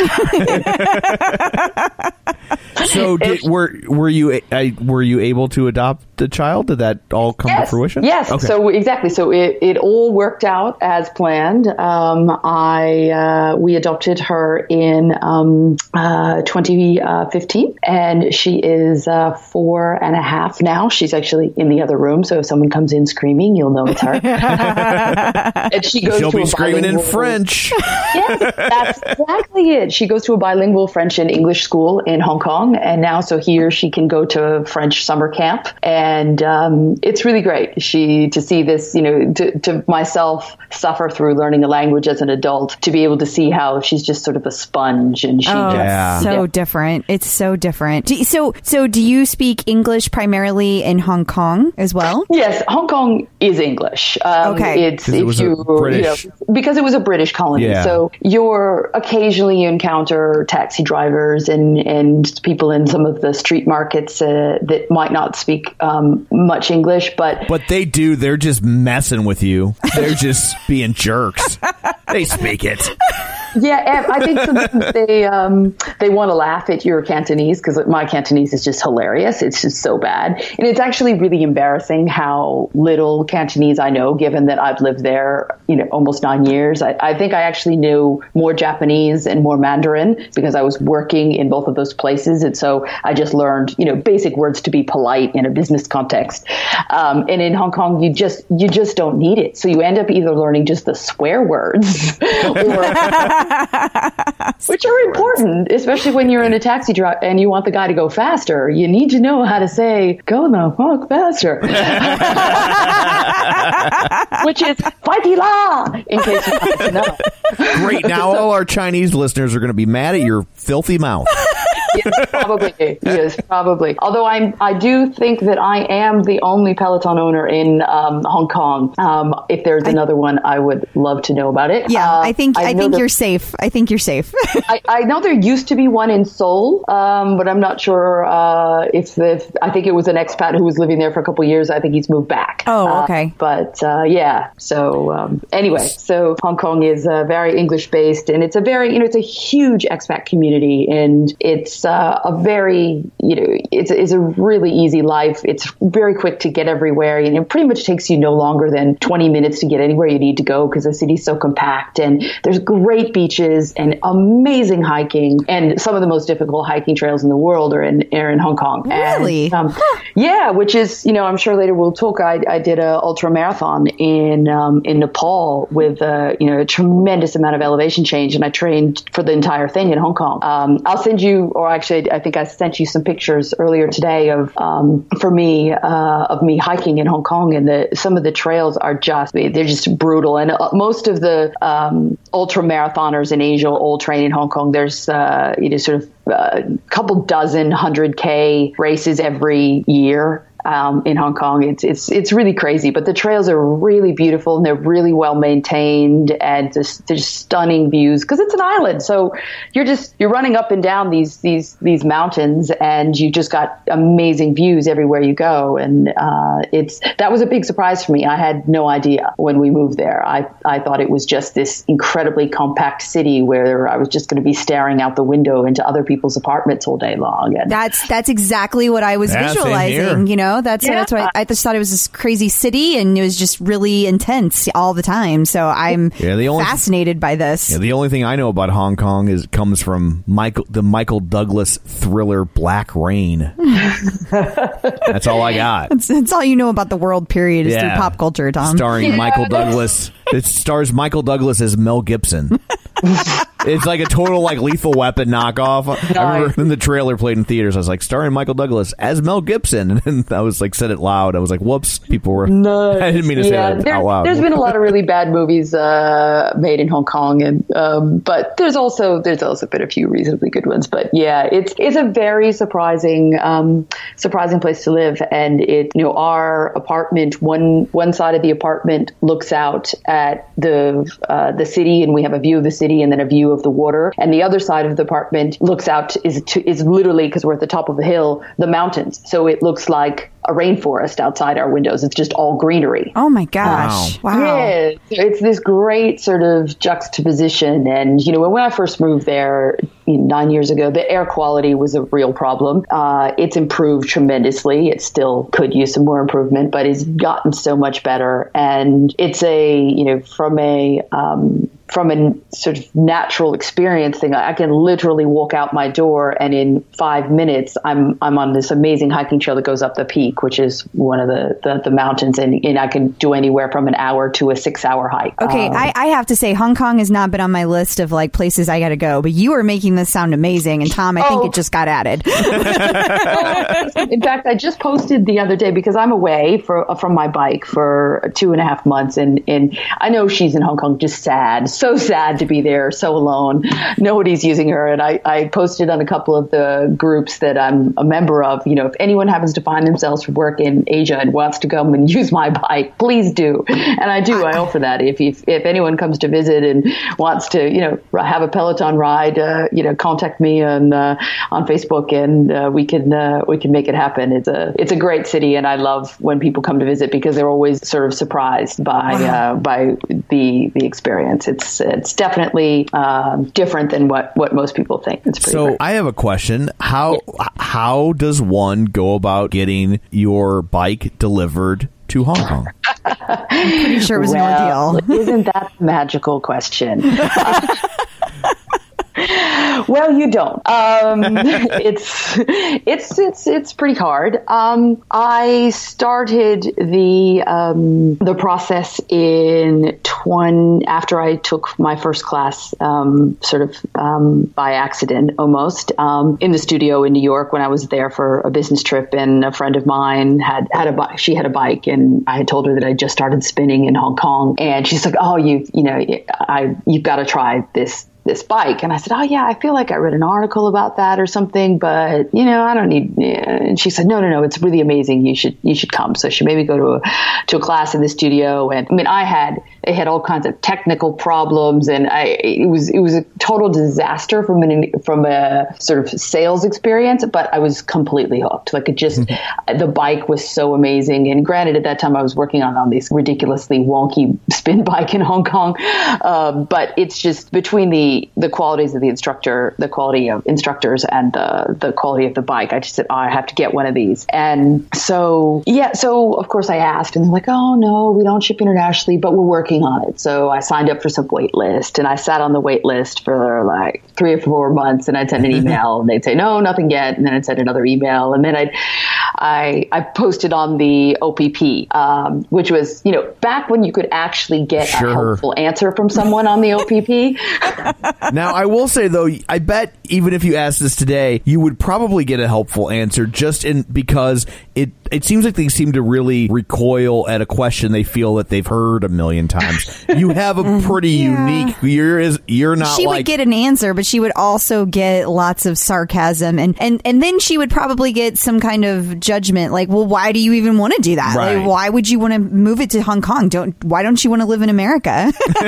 So did, were were you were you able to adopt the child? Did that all come to fruition? Yes. Okay. So exactly. So it, it all worked out as planned. Um, I uh, we adopted her in um, uh, 2015, and she is uh, four and a half now. She's actually in the other room. So if someone comes in screaming, you'll know it's her. <laughs> and she goes She'll to be a screaming in bilingual- French. <laughs> yes, that's <laughs> exactly it. She goes to a bilingual French and English school in Hong Kong, and now so here she can go to a French summer camp, and um, it's really great. She to see this, you know, to, to myself suffer through learning a language as an adult, to be able to see how she's just sort of a sponge, and she Oh, just Yeah. so different. It's so different. Do, so, so do you speak English primarily in Hong Kong as well? Yes, Hong Kong is English. Um, Okay. it's 'Cause it if was a you, British- you know, because it was a British colony. Yeah. So you're occasionally you encounter taxi drivers and and people in some of the street markets uh, that might not speak um, much English, but But they do. They're just messing with you. They're just being jerks. They speak it. Yeah, I think sometimes <laughs> they um, they want to laugh at your Cantonese because my Cantonese is just hilarious. It's just so bad, and it's actually really embarrassing how little Cantonese I know, given that I've lived there, you know, almost nine years. I, I think I actually knew more Japanese and more Mandarin because I was working in both of those places, and so I just learned, you know, basic words to be polite in a business context. Um, and in Hong Kong, you just you just don't need it, so you end up either learning just the swear words <laughs> or <laughs> which are important, especially when you're in a taxi drive and you want the guy to go faster. You need to know how to say "go the fuck faster," <laughs> which is "fighty la," in case you want to know. Great. Now all our Chinese listeners are going to be mad at your filthy mouth. Yes, probably. Yes, probably. Although I'm, I do think that I am the only Peloton owner in um, Hong Kong. Um, if there's another one, I would love to know about it. Yeah, Uh, I think I, know think you're safe. I think you're safe. I, I know there used to be one in Seoul, um, but I'm not sure uh, if, if I think it was an expat who was living there for a couple of years. I think he's moved back. Oh, Uh, okay. but uh, yeah, so um, anyway, so Hong Kong is uh, very English based, and it's a very you know it's a huge expat community, and it's uh, a very you know it's it's a really easy life. It's very quick to get everywhere, and it pretty much takes you no longer than 20 minutes to get anywhere you need to go because the city's so compact, and there's great beaches and amazing hiking, and some of the most difficult hiking trails in the world are in are in Hong Kong. Really? And, um, yeah, which is you know I'm sure later we'll talk. I, I did a ultra marathon in um, in Nepal with uh, you know a tremendous amount of elevation change, and I trained for the entire thing in Hong Kong. Um, I'll send you, or actually I think I sent you some pictures earlier today of um, for me uh, of me hiking in Hong Kong, and the some of the trails are just they're just brutal, and uh, most of the um, ultra marathoners in Asia all train in Hong Kong. There's uh, you know sort of a couple dozen hundred k races every year um, in Hong Kong. It's it's it's really crazy, but the trails are really beautiful and they're really well maintained and just there's stunning views because it's an island. So you're just you're running up and down these these these mountains and you just got amazing views everywhere you go. And uh, it's that was a big surprise for me. I had no idea when we moved there. I I thought it was just this incredibly compact city where I was just going to be staring out the window into other people's apartments all day long. And That's that's exactly what I was Yeah, same visualizing. You know, know, that's Yeah. that's why I just thought it was this crazy city and it was just really intense all the time. So I'm Yeah, the only- fascinated by this. Yeah, the only thing I know about Hong Kong is comes from Michael the Michael Douglas thriller Black Rain. <laughs> That's all I got. That's, that's all you know about the world period is through pop culture, Tom. Starring Michael <laughs> Douglas. It stars Michael Douglas as Mel Gibson. <laughs> it's like a total like lethal weapon knockoff. I remember in the trailer played in theaters. I was like, starring Michael Douglas as Mel Gibson, <laughs> and I was like, said it loud. I was like, whoops. People were. No, <laughs> I didn't mean to say that there, out loud. There's been a lot of really bad movies uh, made in Hong Kong, and um, but there's also there's also been a few reasonably good ones. But yeah, it's it's a very surprising um, surprising place to live, and it you know our apartment one one side of the apartment looks out at the uh, the city, and we have a view of the city, and then a view of the water, and the other side of the apartment looks out is to, is literally because we're at the top of the hill, the mountains, so it looks like a rainforest outside our windows. It's just all greenery. Oh my gosh! Wow. Yeah, it's this great sort of juxtaposition. And, you know, when I first moved there you know, nine years ago, the air quality was a real problem. Uh, it's improved tremendously. It still could use some more improvement, but it's gotten so much better. And it's a, you know, from a, um, from a sort of natural experience thing, I can literally walk out my door and in five minutes, I'm I'm on this amazing hiking trail that goes up the peak, which is one of the the, the mountains, and, and I can do anywhere from an hour to a six hour hike. Okay, Um, I, I have to say, Hong Kong has not been on my list of like places I got to go, but you are making this sound amazing. And Tom, I think Oh. it just got added. <laughs> in fact, I just posted the other day because I'm away for from my bike for two and a half months, and and I know she's in Hong Kong, just sad, so sad to be there, so alone. Nobody's using her, and I I posted on a couple of the groups that I'm a member of. You know, if anyone happens to find themselves for work in Asia and wants to come and <laughs> use my bike, please do, and I do. I offer that if if, if anyone comes to visit and wants to, you know, have a Peloton ride, uh, you know, contact me on uh, on Facebook, and uh, we can uh, we can make it happen. It's a it's a great city, and I love when people come to visit because they're always sort of surprised by uh, by the the experience. It's it's definitely um, different than what what most people think. It's pretty. So great. I have a question. How how does one go about getting your bike delivered to Hong Kong? <laughs> Pretty sure it was an Well, ordeal. Isn't that a magical question? <laughs> well, you don't. Um, <laughs> it's it's it's it's pretty hard. Um, I started the um, the process in twen after I took my first class, um, sort of um, by accident, almost um, in the studio in New York when I was there for a business trip, and a friend of mine had had a bike. She had a bike, and I had told her that I just started spinning in Hong Kong, and she's like, "Oh, you you know, I you've got to try this." This bike and I said, "Oh yeah, I feel like I read an article about that or something, but you know, I don't need." yeah." And she said, "No, no, no, it's really amazing. You should you should come." So she made me go to a to a class in the studio, and I mean, I had they had all kinds of technical problems, and I it was it was a total disaster from an from a sort of sales experience, but I was completely hooked. Like it just the bike was so amazing, and granted, at that time I was working on on this ridiculously wonky spin <laughs> bike in Hong Kong, um, but it's just between the the qualities of the instructor, the quality of instructors, and the the quality of the bike. I just said, oh, I have to get one of these. And so, yeah, so of course I asked, and they're like, oh, no, we don't ship internationally, but we're working on it. So I signed up for some wait list, and I sat on the wait list for like three or four months, and I'd send an <laughs> email, and they'd say, no, nothing yet. And then I'd send another email, and then I'd, I, I posted on the OPP, um, which was, you know, back when you could actually get Sure. a helpful answer from someone on the OPP. <laughs> now, I will say though, I bet even if you asked this today, you would probably get a helpful answer just in because it it seems like they seem to really recoil at a question they feel that they've heard a million times. You have a <laughs> pretty Yeah. unique. You're is you're not she like would get an answer, but she would also get lots of sarcasm, and and and then she would probably get some kind of judgment, like, "Well, why do you even want to do that? Right. Like, why would you want to move it to Hong Kong? Don't why don't you want to live in America?" <laughs>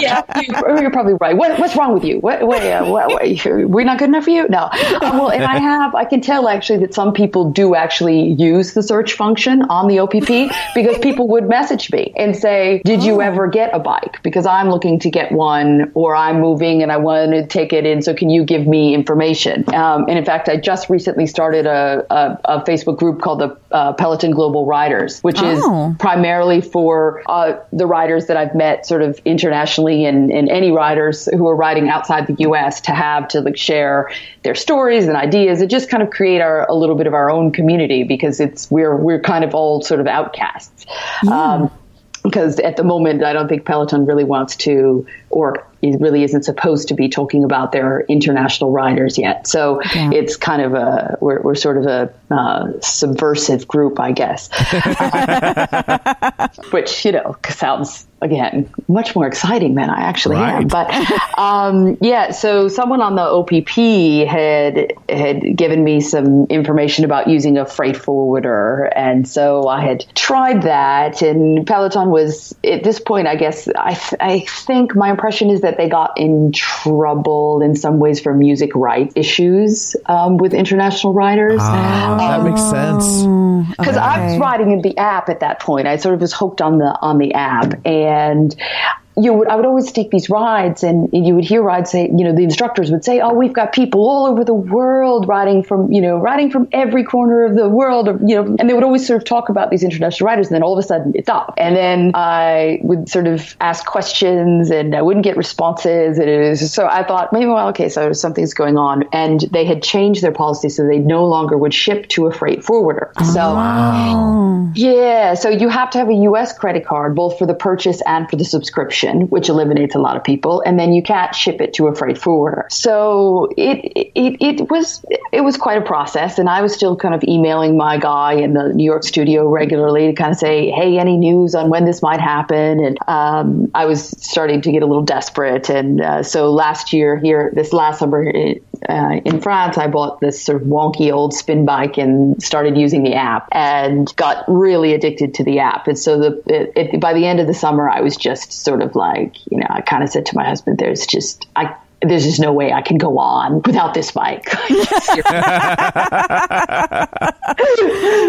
yeah, you're, you're probably right. What, what's wrong with you? What, what, uh, what, what, <laughs> we're not good enough for you? No. Um, well, and I have, I can tell actually that some people do actually actually use the search function on the OPP <laughs> because people would message me and say, "Did you ever get a bike? Because I'm looking to get one, or I'm moving and I want to take it in. So can you give me information?" Um, and in fact, I just recently started a, a, a Facebook group called the uh, Peloton Global Riders, which Oh. is primarily for uh, the riders that I've met sort of internationally and, and any riders who are riding outside the U.S. to have to like share their stories and ideas and just kind of create our a little bit of our own community because it's we're we're kind of all sort of outcasts. Um, because at the moment, I don't think Peloton really wants to, or it really isn't supposed to be talking about their international riders yet. So it's kind of a, we're, we're sort of a uh, subversive group, I guess. <laughs> Which, you know, sounds, again, much more exciting than I actually am. But um, yeah, so someone on the OPP had had given me some information about using a freight forwarder, and so I had tried that. And Peloton was at this point, I guess, I th- I think my impression is that they got in trouble in some ways for music rights issues um, with international writers. Ah, that makes sense. because I was writing in the app at that point. I sort of was hooked on the on the app, and you would I would always take these rides, and you would hear rides say, you know, the instructors would say, "Oh, we've got people all over the world riding from you know riding from every corner of the world," or, you know, and they would always sort of talk about these international riders, and then all of a sudden it's up, and then I would sort of ask questions, and I wouldn't get responses, and it was so I thought maybe well, okay, so something's going on, and they had changed their policy so they no longer would ship to a freight forwarder. Oh, so. Yeah, so you have to have a U.S. credit card both for the purchase and for the subscription, which eliminates a lot of people, and then you can't ship it to a freight forwarder. So it it, it was it was quite a process, and I was still kind of emailing my guy in the New York studio regularly to kind of say, hey, any news on when this might happen? And um, I was starting to get a little desperate, and uh, so last year here, this last summer uh, in France, I bought this sort of wonky old spin bike and started using the app and got really addicted to the app. And so the it, it, by the end of the summer, I was just sort of like, you know, I kind of said to my husband, "There's just I." There's just no way I can go on without this bike. <laughs>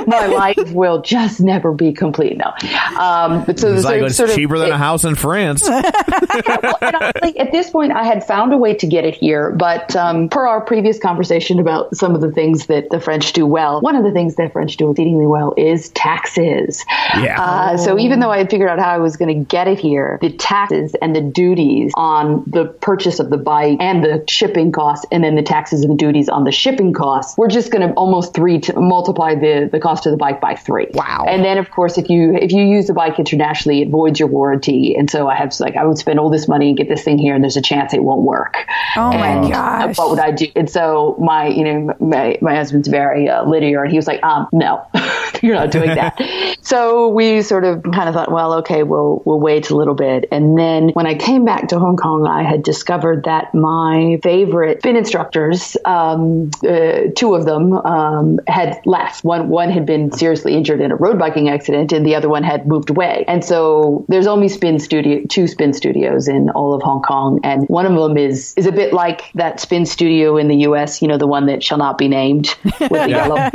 My life will just never be complete. No, um, but so It's like sort- of- cheaper than it- a house in France. <laughs> well, and honestly, at this point, I had found a way to get it here, but um, per our previous conversation about some of the things that the French do well, one of the things that French do exceedingly well is taxes. Yeah. Uh, so even though I had figured out how I was going to get it here, the taxes and the duties on the purchase of the bike and the shipping costs, and then the taxes and duties on the shipping costs, we're just going to almost three to multiply the the cost of the bike by three. Wow. And then of course, if you if you use the bike internationally, it voids your warranty, and so I have like I would spend all this money and get this thing here, and there's a chance it won't work. Oh my And gosh. What would I do? And so my you know my my husband's very uh, linear, and he was like, um, no, <laughs> you're not doing that. <laughs> so we sort of kind of thought, well, okay, we'll we'll wait a little bit, and then when I came back to Hong Kong, I had discovered that my favorite spin instructors, um, uh, two of them, um, had left. One one had been seriously injured in a road biking accident, and the other one had moved away. And so there's only spin studio, two spin studios in all of Hong Kong, and one of them is is a bit like that spin studio in the U.S. You know, the one that shall not be named with the <laughs> yellow <laughs>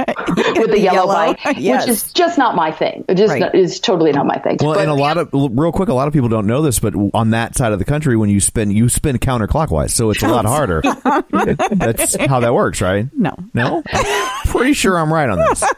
with the yellow, Yellow, bike, yes. which is just not my thing. It just Right. not- is totally not my thing. Well, But and a lot of real quick, a lot of people don't know this, but on that side of the country, when you spin, you spin counterclockwise, so it's a lot harder. <laughs> That's how that works, right? No. no. I'm pretty sure I'm right on this. <laughs>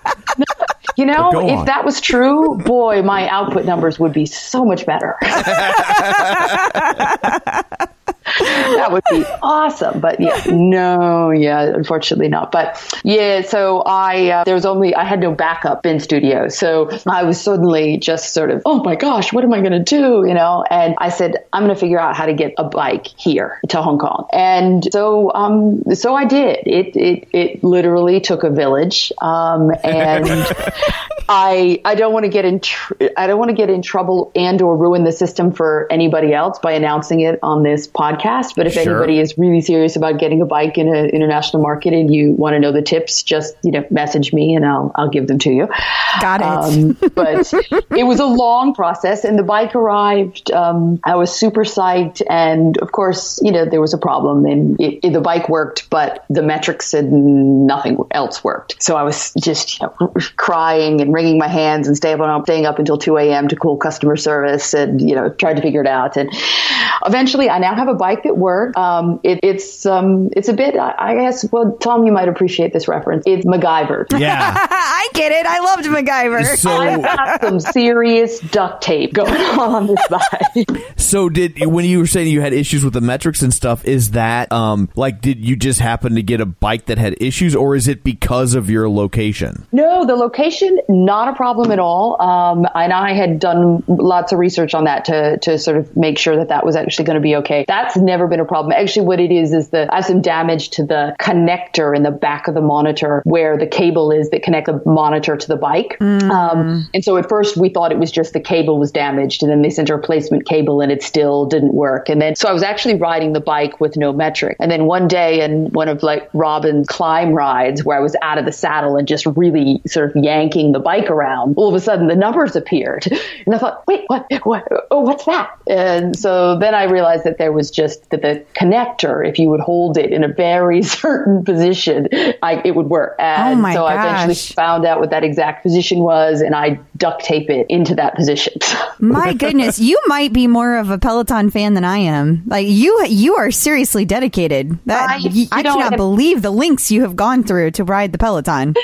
You know, if on. that was true, boy, my output numbers would be so much better. <laughs> <laughs> that would be awesome. But yeah, no, yeah, unfortunately not. But yeah, so I uh, there was only I had no backup in studio, so I was suddenly just sort of, oh my gosh, what am I going to do? You know, and I said I'm going to figure out how to get a bike here to Hong Kong, and so um, so I did. It it it literally took a village, um, and. <laughs> I I don't want to get in tr- I don't want to get in trouble and or ruin the system for anybody else by announcing it on this podcast. Fast. But if Sure. anybody is really serious about getting a bike in an international market and you want to know the tips, just you know message me and I'll I'll give them to you. Got it. Um, <laughs> but it was a long process, and the bike arrived. Um, I was super psyched, and of course, you know there was a problem, and it, it- the bike worked, but the metrics and nothing else worked. So I was just you know, crying and wringing my hands and staying up, staying up until two a.m. to call customer service, and you know tried to figure it out. And eventually, I now have a bike at work. Um, it, it's um, it's a bit, I, I guess. Well, Tom, you might appreciate this reference. It's MacGyver. Yeah. <laughs> I get it. I loved MacGyver. I've So, got some serious duct tape going on <laughs> on this bike. so did when you were saying you had issues with the metrics and stuff? Is that um like did you just happen to get a bike that had issues, or is it because of your location? No, the location not a problem at all. Um, and I had done lots of research on that to to sort of make sure that that was actually going to be okay. That's never been a problem. Actually, what it is is the I have some damage to the connector in the back of the monitor where the cable is that connect the monitor to the bike. Um, and so at first we thought it was just the cable was damaged, and then they sent a replacement cable, and it still didn't work. And then so I was actually riding the bike with no metric. And then one day in one of like Robin's climb rides where I was out of the saddle and just really sort of yanking the bike around, all of a sudden the numbers appeared. <laughs> And I thought, wait, what, <laughs> what, oh, what's that? And so then I realized that there was just that the connector, if you would hold it in a very <laughs> certain position, I, it would work. And Oh my so I eventually found out what that exact position was and I duct tape it into that position. <laughs> My goodness, you might be more of a Peloton fan than I am. Like you, you are seriously dedicated. That I- I, you know, cannot and- believe the links you have gone through to ride the Peloton.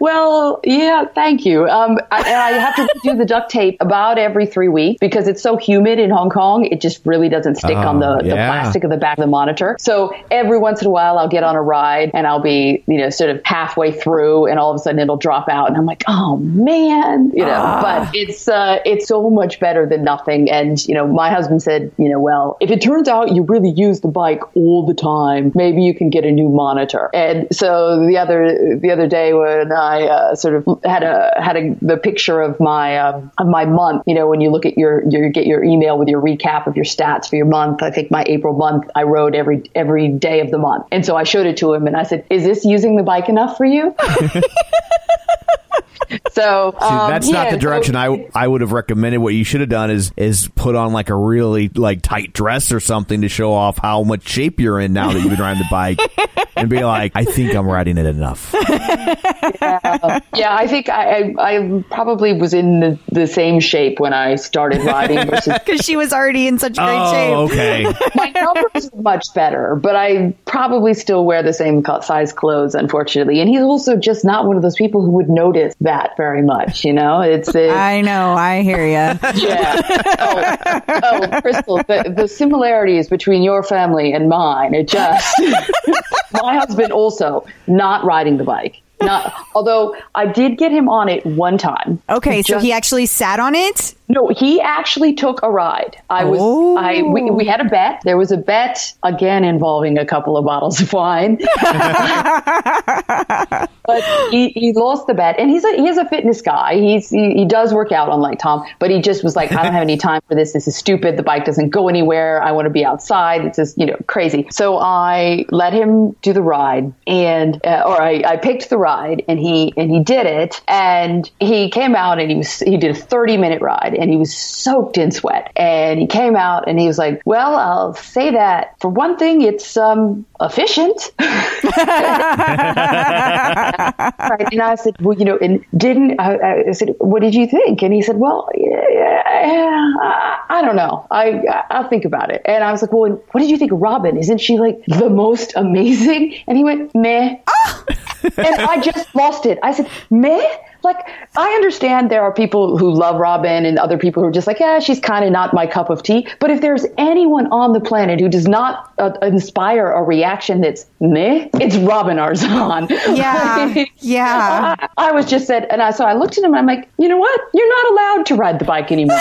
Well, yeah, thank you. Um, I, I have to do the duct tape about every three weeks because it's so humid in Hong Kong. It just really doesn't stick on the, Oh, the yeah. plastic of the back of the monitor. So every once in a while, I'll get on a ride and I'll be, you know, sort of halfway through, and all of a sudden it'll drop out, and I'm like, oh man, you know. But it's uh, it's so much better than nothing. And you know, my husband said, you know, well, if it turns out you really use the bike all the time, maybe you can get a new monitor. And so the other the other day when I uh, sort of had a had a the picture of my um, of my month, you know, when you look at your you get your email with your recap of your stats for your month. I think my April month I rode every every day of the month, and so I showed it to him and I said, "Is this using the bike enough for you?" <laughs> <laughs> so See, um, that's yeah, not the so- direction I I would have recommended. What you should have done is is put on like a really like tight dress or something to show off how much shape you're in now that you've been riding the bike, <laughs> and be like, I think I'm riding it enough. <laughs> Yeah, I think I, I, I probably was in the, the same shape when I started riding versus <laughs> Because she was already in such great oh, shape. okay. my numbers are much better, but I probably still wear the same size clothes, unfortunately. And he's also just not one of those people who would notice that very much, you know? It's, it's I know. I hear you. <laughs> yeah. Oh, oh, Crystal, the, the similarities between your family and mine, it just, <laughs> my husband also not riding the bike. Not, although I did get him on it one time. Okay, so he actually sat on it. no, he actually took a ride. I was, Oh. I, we, we had a bet. There was a bet again involving a couple of bottles of wine. <laughs> but he, he lost the bet and he's a, he's a fitness guy. He's, he, he does work out on unlike Tom, but he just was like, I don't have any time for this. This is stupid. The bike doesn't go anywhere. I want to be outside. It's just, you know, crazy. So I let him do the ride and, uh, or I, I picked the ride and he, and he did it and he came out and he was, he did a 30 minute ride and he was soaked in sweat and he came out and he was like, well, I'll say that for one thing, it's, um, efficient. <laughs> right. And I said, well, you know, and didn't I, I said, what did you think? And he said, well, yeah, yeah, I, I don't know. I I'll think about it. And I was like, well, and what did you think of Robin? Isn't she like the most amazing? And he went, meh. and I just lost it. I said, meh. Like, I understand there are people who love Robin and other people who are just like, yeah, she's kind of not my cup of tea. But if there's anyone on the planet who does not uh, inspire a reaction that's meh, it's Robin Arzon. <laughs> Yeah, Like, yeah. I, I was just said, and I so I looked at him. and I'm like, you know what? You're not allowed to ride the bike anymore.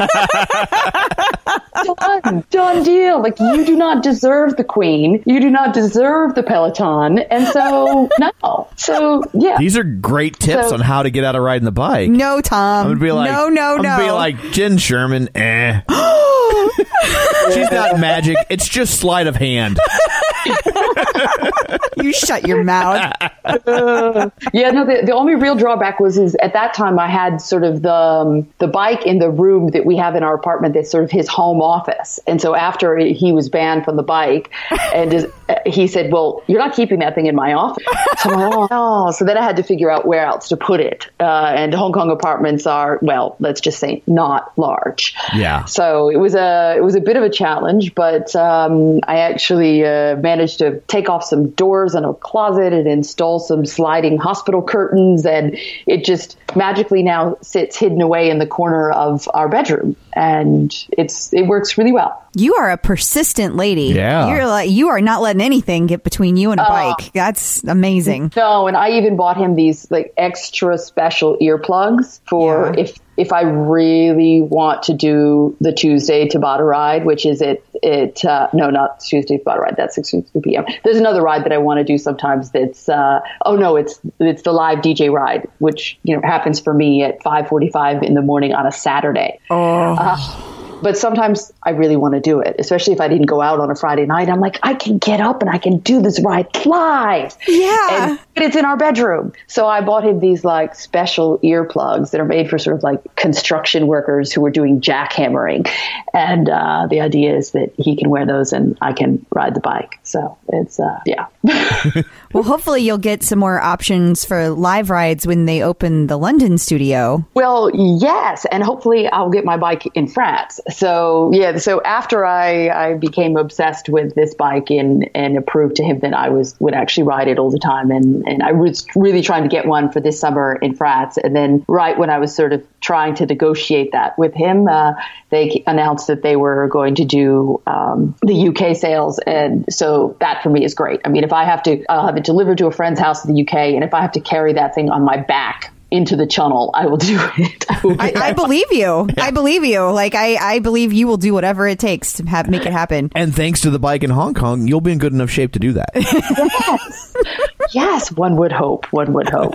<laughs> done, done deal. Like you do not deserve the queen. You do not deserve the peloton, and so no. So yeah. These are great tips So- on how to get out of riding the bike. No, Tom. I'm gonna be like, no, no, I'm no. be like Jenn Sherman. Eh. <gasps> She's not magic. It's just sleight of hand. <laughs> <laughs> You shut your mouth. <laughs> Yeah, no. The, the only real drawback was is at that time I had sort of the um, the bike in the room that we have in our apartment. That's sort of his home office. And so after he was banned from the bike, and just, <laughs> uh, he said, "Well, you're not keeping that thing in my office." So, I'm like, oh, no. so then I had to figure out where else to put it. Uh, and Hong Kong apartments are well, let's just say not large. Yeah. So it was a it was a bit of a challenge, but um, I actually uh, managed to take off some doors in a closet and install some sliding hospital curtains, and it just magically now sits hidden away in the corner of our bedroom, and it's it works really well. You are a persistent lady. Yeah. You're like you are not letting anything get between you and a uh, bike. That's amazing. No, and I even bought him these like extra special earplugs for Yeah. if if I really want to do the Tuesday Tabata ride, which is it it uh, no not Tuesday Tabata ride that's six p.m. There's another ride that I want to do sometimes. That's uh, oh no, it's it's the live DJ ride, which you know happens for me at 5:45 in the morning on a Saturday. Uh, but sometimes I really want to do it, especially if I didn't go out on a Friday night. I'm like, I can get up and I can do this ride live. Yeah. And but it's in our bedroom. So I bought him these like special earplugs that are made for sort of like construction workers who are doing jackhammering. And uh, the idea is that he can wear those and I can ride the bike. So it's, uh, yeah. <laughs> Well, hopefully you'll get some more options for live rides when they open the London studio. Well, yes, and hopefully I'll get my bike in France. So yeah, so after I, I became obsessed with this bike and and proved to him that I was would actually ride it all the time, and and I was really trying to get one for this summer in France, and then right when I was sort of trying to negotiate that with him, uh, they announced that they were going to do um, the UK sales, and so that for me is great. I mean, if I have to uh, have it delivered to a friend's house in the UK, and if I have to carry that thing on my back into the channel, I will do <laughs> it. I will I, I believe you. I believe you. Like I, I believe you will do whatever it takes to have make it happen. <laughs> And thanks to the bike in Hong Kong, you'll be in good enough shape to do that. <laughs> yes, yes, one would hope. One would hope.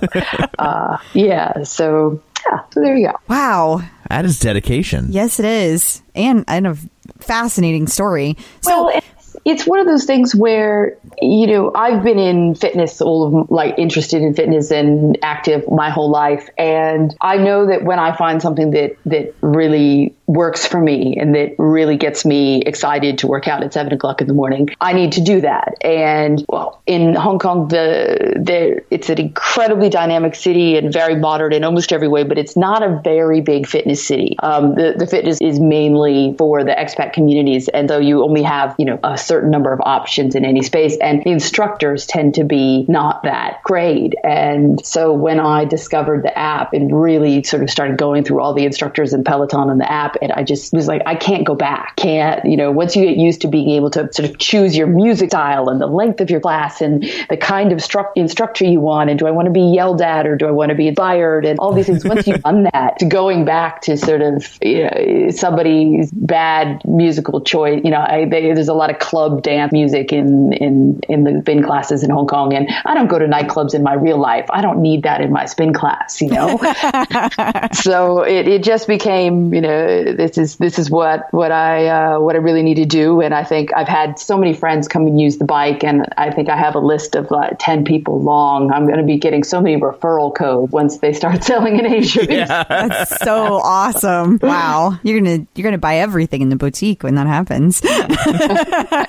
uh, yeah. So yeah. So there you go. Wow. that is dedication. Yes, it is, and and a fascinating story. So Well, it's, it's one of those things where you know I've been in fitness, all of like interested in fitness and active my whole life, and I know that when I find something that that really works for me and that really gets me excited to work out at seven o'clock in the morning, I need to do that. And well, in Hong Kong, the there it's an incredibly dynamic city and very modern in almost every way, but it's not a very big fitness city. Um, the the fitness is mainly for the expat communities, and though you only have you know a certain number of options in any space, and instructors tend to be not that great. And so when I discovered the app and really sort of started going through all the instructors and Peloton and the app, and I just was like, I can't go back. Can't you know? Once you get used to being able to sort of choose your music style and the length of your class and the kind of stru- instructor you want, and do I want to be yelled at or do I want to be inspired and all these things. Once you've done that, to going back to sort of you know, somebody's bad musical choice, you know, I, they, there's a lot of club dance music in in in the spin classes in Hong Kong, and I don't go to nightclubs in my real life. I don't need that in my spin class, you know. <laughs> so it, it just became, you know, this is this is what what I uh, what I really need to do, and I think I've had so many friends come and use the bike, and I think I have a list of like ten people long. I'm going to be getting so many referral codes once they start <laughs> selling in Asia. that's so awesome. <laughs> Wow. You're gonna you're gonna buy everything in the boutique when that happens.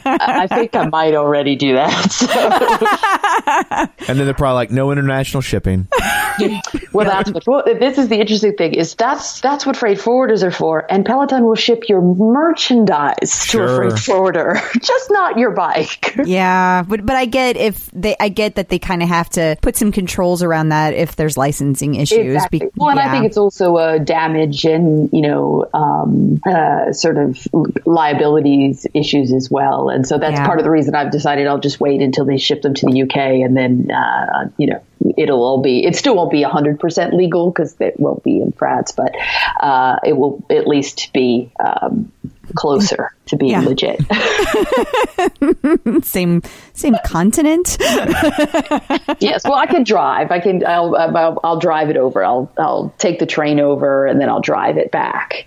I think I might already do that. So. <laughs> And then they're probably like, no international shipping. <laughs> Well, that's what. Well, this is the interesting thing is that's that's what freight forwarders are for, and Peloton will ship your merchandise to a freight forwarder, <laughs> just not your bike. yeah, but but I get if they I get that they kind of have to put some controls around that if there's licensing issues. Exactly. Be- well, and I think it's also a damage and you know um, uh, sort of liabilities issues as well, and so that's Yeah. part of the reason I've decided I'll just wait until they ship them to the UK, and then uh, you know it'll all be it still won't be hundred percent legal because it won't be in France, but uh, it will at least be um, closer to being Yeah. legit. <laughs> <laughs> same same continent. yes, well, I can drive. I can. I'll, I'll. I'll drive it over. I'll. I'll take the train over, and then I'll drive it back.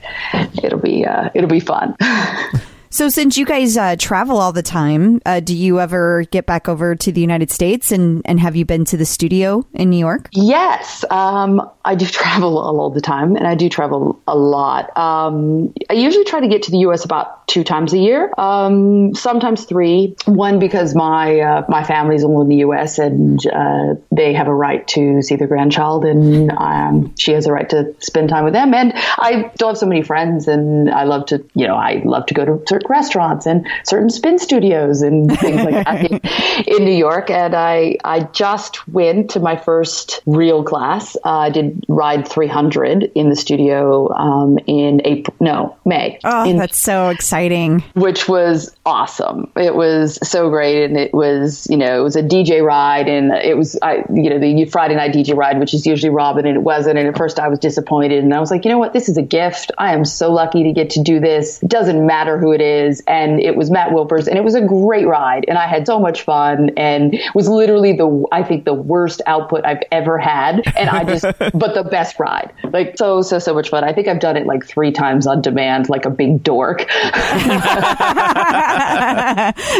It'll be. Uh, it'll be fun. <laughs> So, since you guys uh, travel all the time, uh, do you ever get back over to the United States and, and have you been to the studio in New York? Yes, um, I do <laughs> travel all the time, and I do travel a lot. Um, I usually try to get to the U.S. about two times a year, um, sometimes three. One because my uh, my family's all in the U.S. and uh, they have a right to see their grandchild, and um, she has a right to spend time with them. And I still have so many friends, and I love to, you know, I love to go to certain restaurants and certain spin studios and things like that in, <laughs> in New York. And I I just went to my first real class. Uh, I did ride 300 in the studio um, in April, no May. Oh, in that's so exciting. which was awesome. It was so great, and it was you know it was a DJ ride, and it was I you know the Friday night DJ ride, which is usually Robin, and it wasn't. And at first I was disappointed, and I was like, you know what, this is a gift. I am so lucky to get to do this. It doesn't matter who it is, and it was Matt Wilpers, and it was a great ride, and I had so much fun, and was literally the I think the worst output I've ever had, and I just <laughs> but the best ride, like so so so much fun. I think I've done it like three times on demand, like a big dork. <laughs>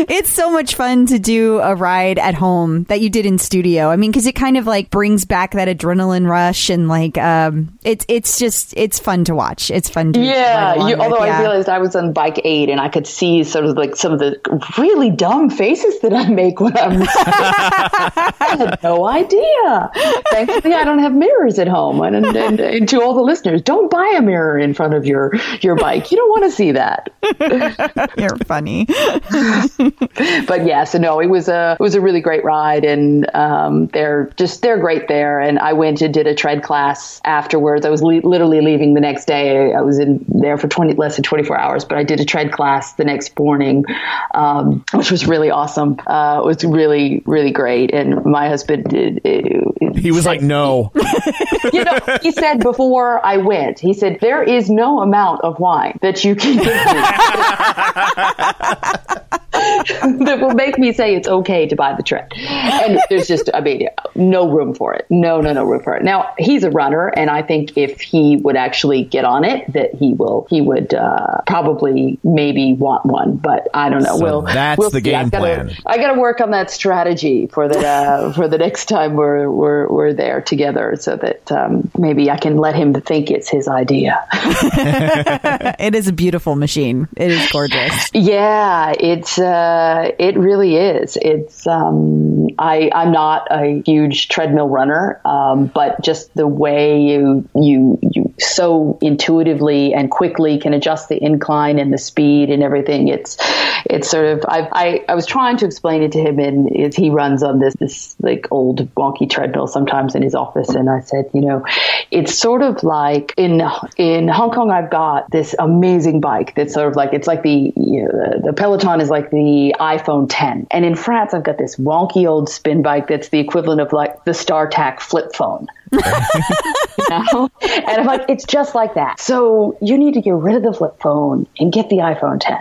it's so much fun to do a ride at home that you did in studio. I mean, because it kind of like brings back that adrenaline rush and like um, it's it's just it's fun to watch. It's fun to Yeah, you, although yeah. I realized I was on bike eight and I could see sort of like some of the really dumb faces that I make when I'm. <laughs> I had no idea. Thankfully, I don't have mirrors at home. And, and, and, and to all the listeners, don't buy a mirror in front of your your bike. You don't want to see that. <laughs> You're funny. <laughs> but yeah, so no, it was a it was a really great ride, and um, they're just they're great there. And I went and did a tread class afterwards. I was le- literally leaving the next day. I was in there for twenty less than twenty four hours, but I did a tread class the next morning, um, which was really awesome. Uh, it was really really great. And my husband did. He was like, no. <laughs> you know, he said before I went, he said, there is no amount of wine that you can give me <laughs> that will make me say it's okay to buy the tread. And there's just, I mean, no room for it. No, no, no room for it. Now, he's a runner, and I think if he would actually get on it, that he will, he would uh, probably maybe want one, but I don't know. So we'll, that's we'll the see. game I've gotta- plan. I got to work on that strategy for the uh, <laughs> for the next time we're we're we're there together, so that um, maybe I can let him think it's his idea. <laughs> <laughs> it is a beautiful machine. It is gorgeous. yeah, it's uh, it really is. It's um, I I'm not a huge treadmill runner, um, but just the way you you you so intuitively and quickly can adjust the incline and the speed and everything. It's it's sort of I I, I was trying to explain it to him, and he runs on this this like old wonky treadmill sometimes in his office, and I said, you know, it's sort of like in in Hong Kong, I've got this amazing bike that's sort of like it's like the you know, the Peloton is like the iPhone 10, and in France, I've got this wonky old spin bike that's the equivalent of like the StarTAC flip phone. <laughs> you know? And I'm like, it's just like that. So you need to get rid of the flip phone and get the iPhone 10.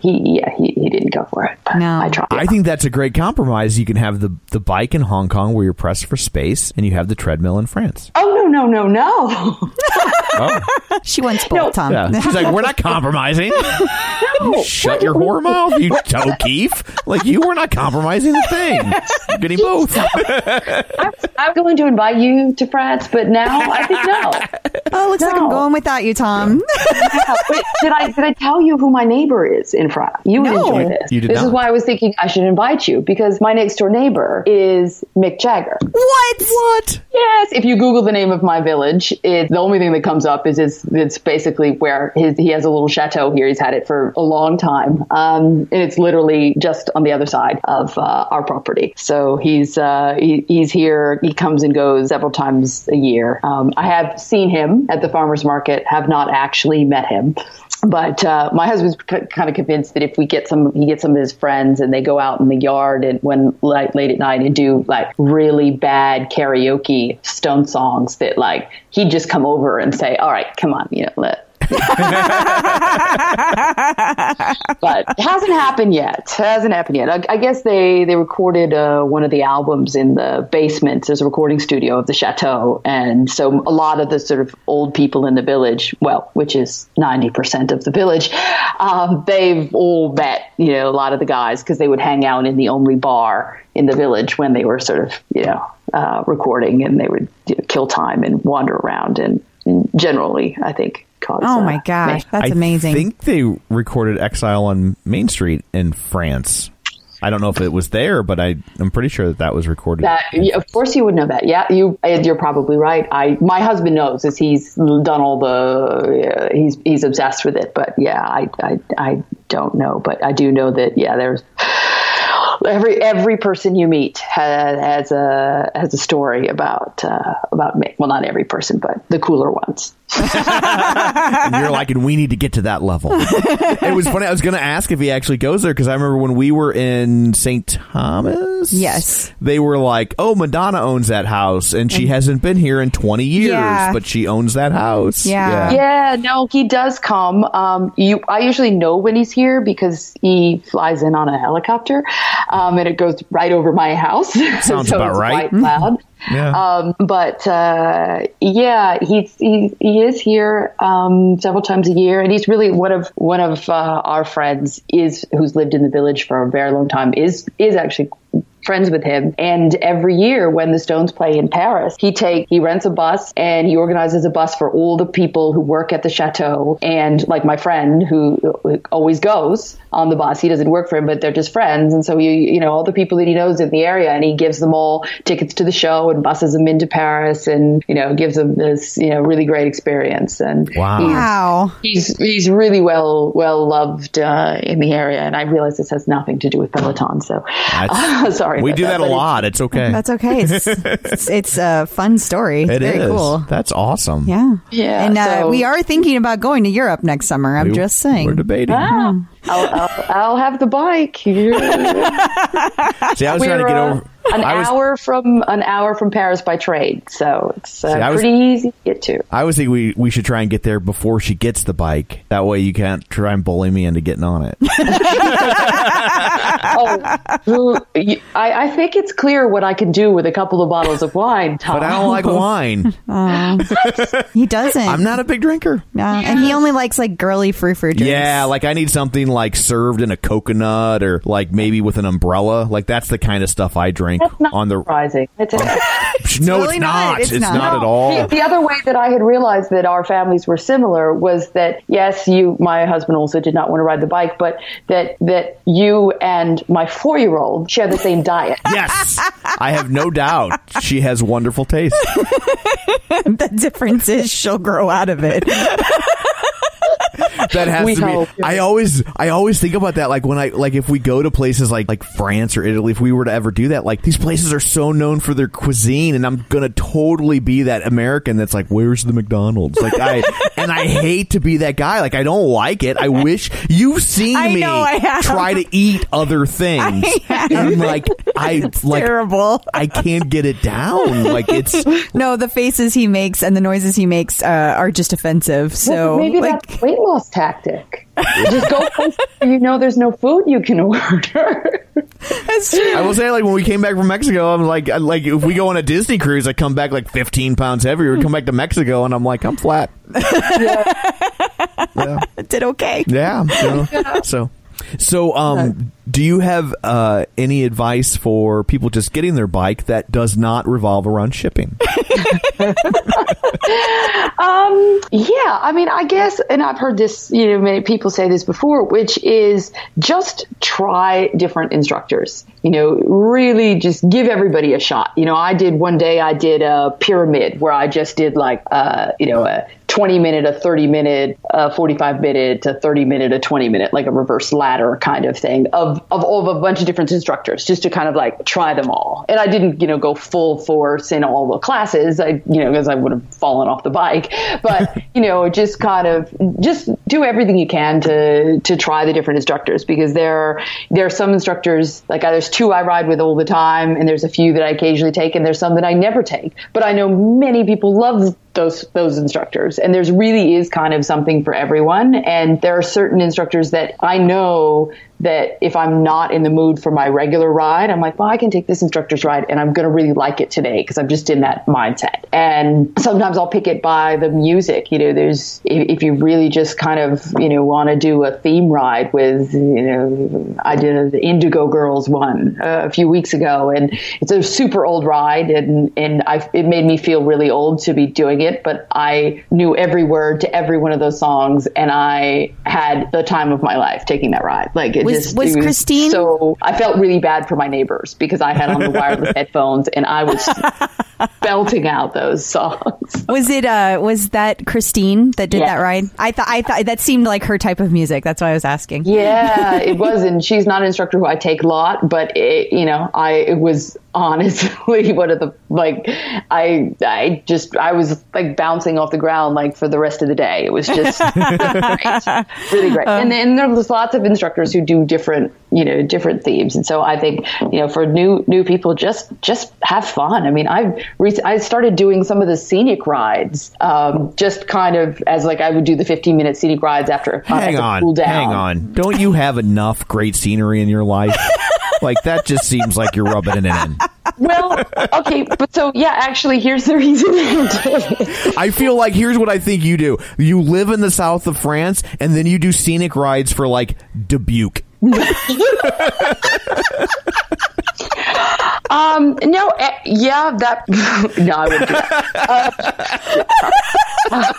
He, yeah, he, he didn't go for it. But No. I tried. I think that's a great compromise. You can have the, the bike in Hong Kong where you're pressed for space, and you have the treadmill in France. oh no, no, no, no. <laughs> Oh, She wants both, Tom. yeah. She's like, we're not compromising. <laughs> no. Shut your whore mouth, you O'Keefe. Like, you were not compromising the thing. You're <laughs> getting both. I, I'm going to invite you to France, but now I think no. <laughs> Oh, looks like I'm going without you, Tom. Yeah, but did I did I tell you who my neighbor is in France? You would No. enjoy this. You did this is why I was thinking I should invite you because my next door neighbor is Mick Jagger. what? What? Yes, if you Google the name of my village, it's the only thing that comes up is it's, it's basically where his, he has a little chateau here. He's had it for a long time, um, and it's literally just on the other side of uh, our property. So he's uh, he, he's here. He comes and goes several times a year. Um, I have seen him at the farmers market. Have not actually met him. But uh, my husband's c- kind of convinced that if we get some, he gets some of his friends and they go out in the yard and when like late at night and do like really bad karaoke Stone songs that like he'd just come over and say, "All right, come on, you know, let." <laughs> but hasn't happened yet. Hasn't happened yet. I, I guess they they recorded uh, one of the albums in the basement. There's a recording studio of the chateau, and so a lot of the sort of old people in the village, well, which is ninety percent of the village, um, they've all met. You know, a lot of the guys because they would hang out in the only bar in the village when they were sort of you know uh, recording, and they would you know, kill time and wander around and Generally, I think. Cause, Oh my gosh, that's I amazing. I think they recorded Exile on Main Street in France. I don't know if it was there, but I, I'm pretty sure that that was recorded. That yeah, of course you would know that. Yeah, you you're probably right. I my husband knows as he's done all the uh, he's he's obsessed with it. But yeah, I, I I don't know, but I do know that yeah, there's every every person you meet has, has a has a story about uh, about me. Well, not every person, but the cooler ones. And you're like, and we need to get to that level. it was funny. I was going to ask if he actually goes there because I remember when we were in St. Thomas. Yes. They were like, oh, Madonna owns that house and she hasn't been here in 20 years, Yeah. but she owns that house. Yeah. Yeah, no, he does come. Um, you, I usually know when he's here because he flies in on a helicopter, um, and it goes right over my house. <laughs> Sounds so about it's right. Quite loud. Um, but uh, yeah, he's he, he is here um, several times a year, and he's really one of one of uh, our friends is who's lived in the village for a very long time. Is is actually friends with him and every year when the stones play in paris he take he rents a bus and he organizes a bus for all the people who work at the chateau and like my friend who always goes on the bus he doesn't work for him but they're just friends and so you you know all the people that he knows in the area and he gives them all tickets to the show and buses them into paris and you know gives them this you know really great experience and Wow. he's- Wow. he's he's really well well loved uh, in the area, and I realize this has nothing to do with Peloton. So That's- <laughs> sorry, we do that a lot. It's okay. That's okay. It's, <laughs> it's, it's a fun story. It's It very is. cool. That's awesome. Yeah. Yeah, And uh, so- we are thinking about going to Europe next summer. I'm We- just saying. We're debating. Ah, I'll, I'll, I'll have the bike. <laughs> <laughs> See, I was trying to get uh, over. <laughs> an I was, hour from an hour from Paris by train, so it's uh, See, I was- pretty easy to get to. I was thinking we, we should try and get there before she gets the bike. That way you can't try and bully me into getting on it. <laughs> oh, I, I think it's clear what I can do with a couple of bottles of wine. Tom. But I don't like <laughs> wine. He doesn't. I'm not a big drinker. No, and he only likes like girly frou frou drinks. Yeah, like I need something like served in a coconut or like maybe with an umbrella. Like that's the kind of stuff I drink That's not on the. surprising. <laughs> It's, no, really it's not. not. It's It's, not. not, at The, all. the other way that I had realized that our families were similar was that yes, you, my husband also did not want to ride the bike, but that that you and my four year old share the same diet. <laughs> Yes, I have no doubt she has wonderful taste. <laughs> the difference is she'll grow out of it. <laughs> That has We to be. hope. I always, I always think about that. Like when I, like if we go to places like like France or Italy, if we were to ever do that, like these places are so known for their cuisine, and I'm gonna totally be that American that's like, where's the McDonald's? Like I, <laughs> and I hate to be that guy. Like I don't like it. I wish you've seen I me know I have. try to eat other things, and like I <laughs> like. Terrible. I can't get it down. Like it's No, the faces he makes and the noises he makes uh, are just offensive. So maybe like, that's weight loss tactic. Just go places you know there's no food you can <laughs> order. that's true. I will say, like when we came back from Mexico, I'm like, I- like if we go on a Disney cruise, I come back like 15 pounds heavier. We come back to Mexico, and I'm like, I'm flat. <laughs> yeah, did okay. yeah. you know. So, so, um, do you have uh, any advice for people just getting their bike that does not revolve around shipping? <laughs> Um, yeah, I mean, I guess, and I've heard this, you know, many people say this before, which is just try different instructors. You know, really just give everybody a shot. You know, I did one day, I did a pyramid where I just did like, uh, you know, a 20 minute, a 30 minute, a 45 minute, a 30 minute, a 20 minute, like a reverse ladder kind of thing of, of all of a bunch of different instructors just to kind of like try them all. And I didn't, you know, go full force in all the classes. I, you know, because I would have fallen off the bike, but, <laughs> you know, just kind of just do everything you can to, to try the different instructors because there there are some instructors, like there's two I ride with all the time and there's a few that I occasionally take and there's some that I never take. But I know many people love those those instructors. And there's really is kind of something for everyone. And there are certain instructors that I know that if I'm not in the mood for my regular ride, I'm like, well, I can take this instructor's ride and I'm going to really like it today because I'm just in that mindset. And sometimes I'll pick it by the music. You know, there's, if, if you really just kind of, you know, want to do a theme ride with, you know, I did the Indigo Girls one uh, a few weeks ago and it's a super old ride and, and I, it made me feel really old to be doing it, but I knew every word to every one of those songs and I had the time of my life taking that ride. Like, Was- was Christine- So I felt really bad for my neighbors because I had on the wireless <laughs> headphones and I was <laughs> belting out those songs. Was it uh was that Christine that did Yes. that ride? I thought I thought that seemed like her type of music. That's why I was asking. Yeah, it <laughs> was, and she's not an instructor who I take a lot, but it, you know, I it was honestly <laughs> one of the like I I just I was like bouncing off the ground like for the rest of the day. It was just <laughs> great, really great. and then there's lots of instructors who do different you know different themes, and so I think you know for new new people just just have fun. I mean, I've rec- I started doing some of the scenic rides, um, just kind of as like I would do the 15 minute scenic rides after I had Hang to on, cool down. hang on. Don't you have enough great scenery in your life? <laughs> like that just seems like you're rubbing it in. Well, okay, but so yeah, actually, here's the reason. I did it. I feel like here's what I think you do. You live in the south of France and then you do scenic rides for like Dubuque. <laughs> Um, no, eh, yeah, that <laughs> no, I wouldn't do that. Uh,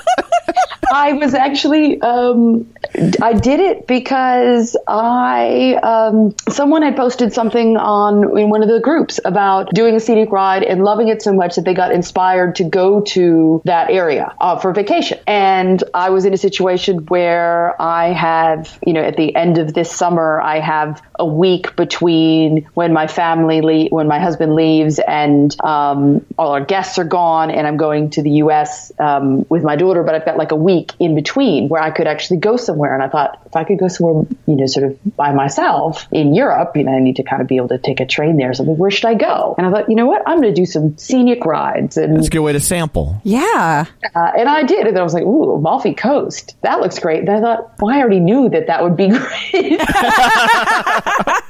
I was actually, um, I did it because I, um, someone had posted something on in one of the groups about doing a scenic ride and loving it so much that they got inspired to go to that area uh, for vacation. And I was in a situation where I have, you know, at the end of this summer, I have a week between when my family, le- when my husband leaves and um, all our guests are gone and I'm going to the U.S. Um, with my daughter, but I've got like a week in between where I could actually go somewhere. And I thought if I could go somewhere, you know, sort of by myself in Europe, you know, I need to kind of be able to take a train there. So where should I go? And I thought, you know what? I'm going to do some scenic rides. And That's a good way to sample. Yeah. uh, and I did. And I was like, ooh, Amalfi Coast. That looks great. And I thought, well, I already knew that that would be <laughs> great. <laughs>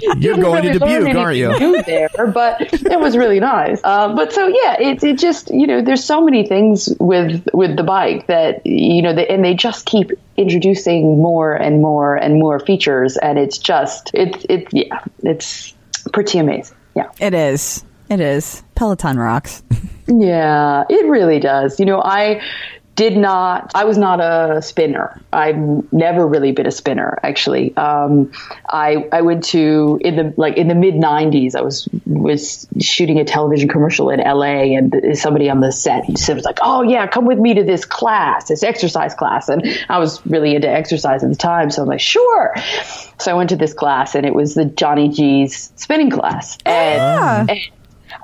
<laughs> You're going to really learn Dubuque, aren't you? anything there, but it was really nice. Uh, but so yeah, it, it just you know there's so many things with with the bike that you know they, and they just keep introducing more and more and more features, and it's just it's it's yeah it's pretty amazing. Yeah. It is. It is. Peloton rocks. <laughs> Yeah, it really does. You know, I did not, I was not a spinner. I've never really been a spinner, actually. Um, I, I went to, in the, like, in the mid 90s, I was, was shooting a television commercial in LA and somebody on the set said, was like, oh yeah, come with me to this class, this exercise class. And I was really into exercise at the time. So I'm like, sure. So I went to this class and it was the Johnny G's spinning class. And, and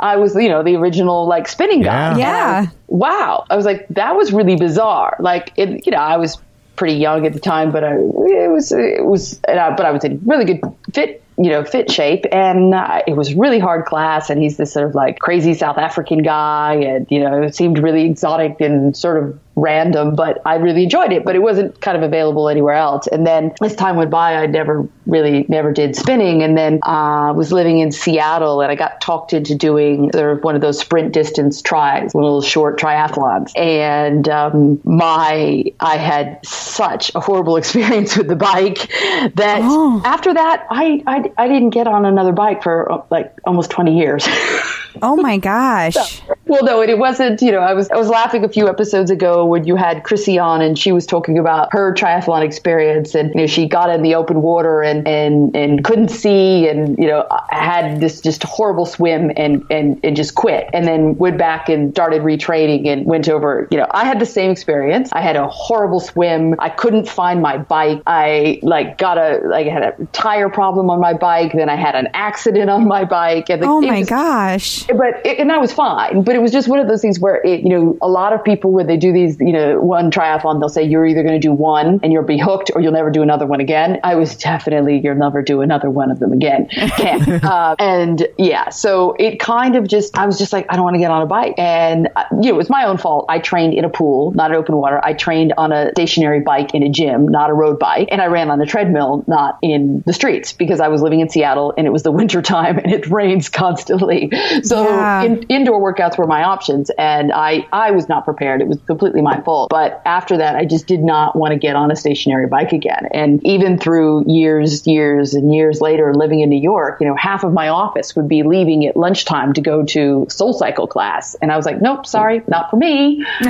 I was, you know, the original like spinning guy. Yeah. Yeah. Wow. I was like, that was really bizarre. Like, it, you know, I was pretty young at the time, but I, it was, it was, and I, but I was in really good fit, you know, fit shape. And uh, it was really hard class. And he's this sort of like crazy South African guy. And, you know, it seemed really exotic and sort of random, but I really enjoyed it, but it wasn't kind of available anywhere else. And then as time went by, I never really never did spinning. And then I uh, was living in Seattle and I got talked into doing sort of one of those sprint distance tries, little short triathlons. And um, my, I had such a horrible <laughs> experience with the bike that after that, I, I, I didn't get on another bike for uh, like almost 20 years. <laughs> Oh my <laughs> gosh. Well, no, and it wasn't. You know, I was I was laughing a few episodes ago when you had Chrissy on, and she was talking about her triathlon experience, and you know, she got in the open water and and and couldn't see, and you know, had this just horrible swim, and and and just quit, and then went back and started retraining, and went over. You know, I had the same experience. I had a horrible swim. I couldn't find my bike. I like got a like I had a tire problem on my bike. Then I had an accident on my bike, and Oh my was- gosh. But it, and that was fine. But it was just one of those things where it, you know, a lot of people when they do these, you know, one triathlon, they'll say you're either going to do one and you'll be hooked, or you'll never do another one again. I was definitely you'll never do another one of them again. <laughs> Uh, and yeah, so it kind of just I was just like I don't want to get on a bike, and uh, you know, it was my own fault. I trained in a pool, not in open water. I trained on a stationary bike in a gym, not a road bike, and I ran on a treadmill, not in the streets, because I was living in Seattle and it was the <laughs> winter time and it rains constantly. So Yeah. in, indoor workouts were my options, and I I was not prepared. It was completely my fault. But after that, I just did not want to get on a stationary bike again. And even through years, years, and years later, living in New York, you know, half of my office would be leaving at lunchtime to go to SoulCycle class, and I was like, nope, sorry, not for me. <laughs>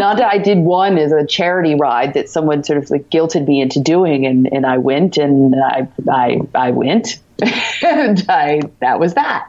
Not that I did one as a charity ride that someone sort of like guilted me into doing, and, and I went and I I I went. <laughs> and I that was that,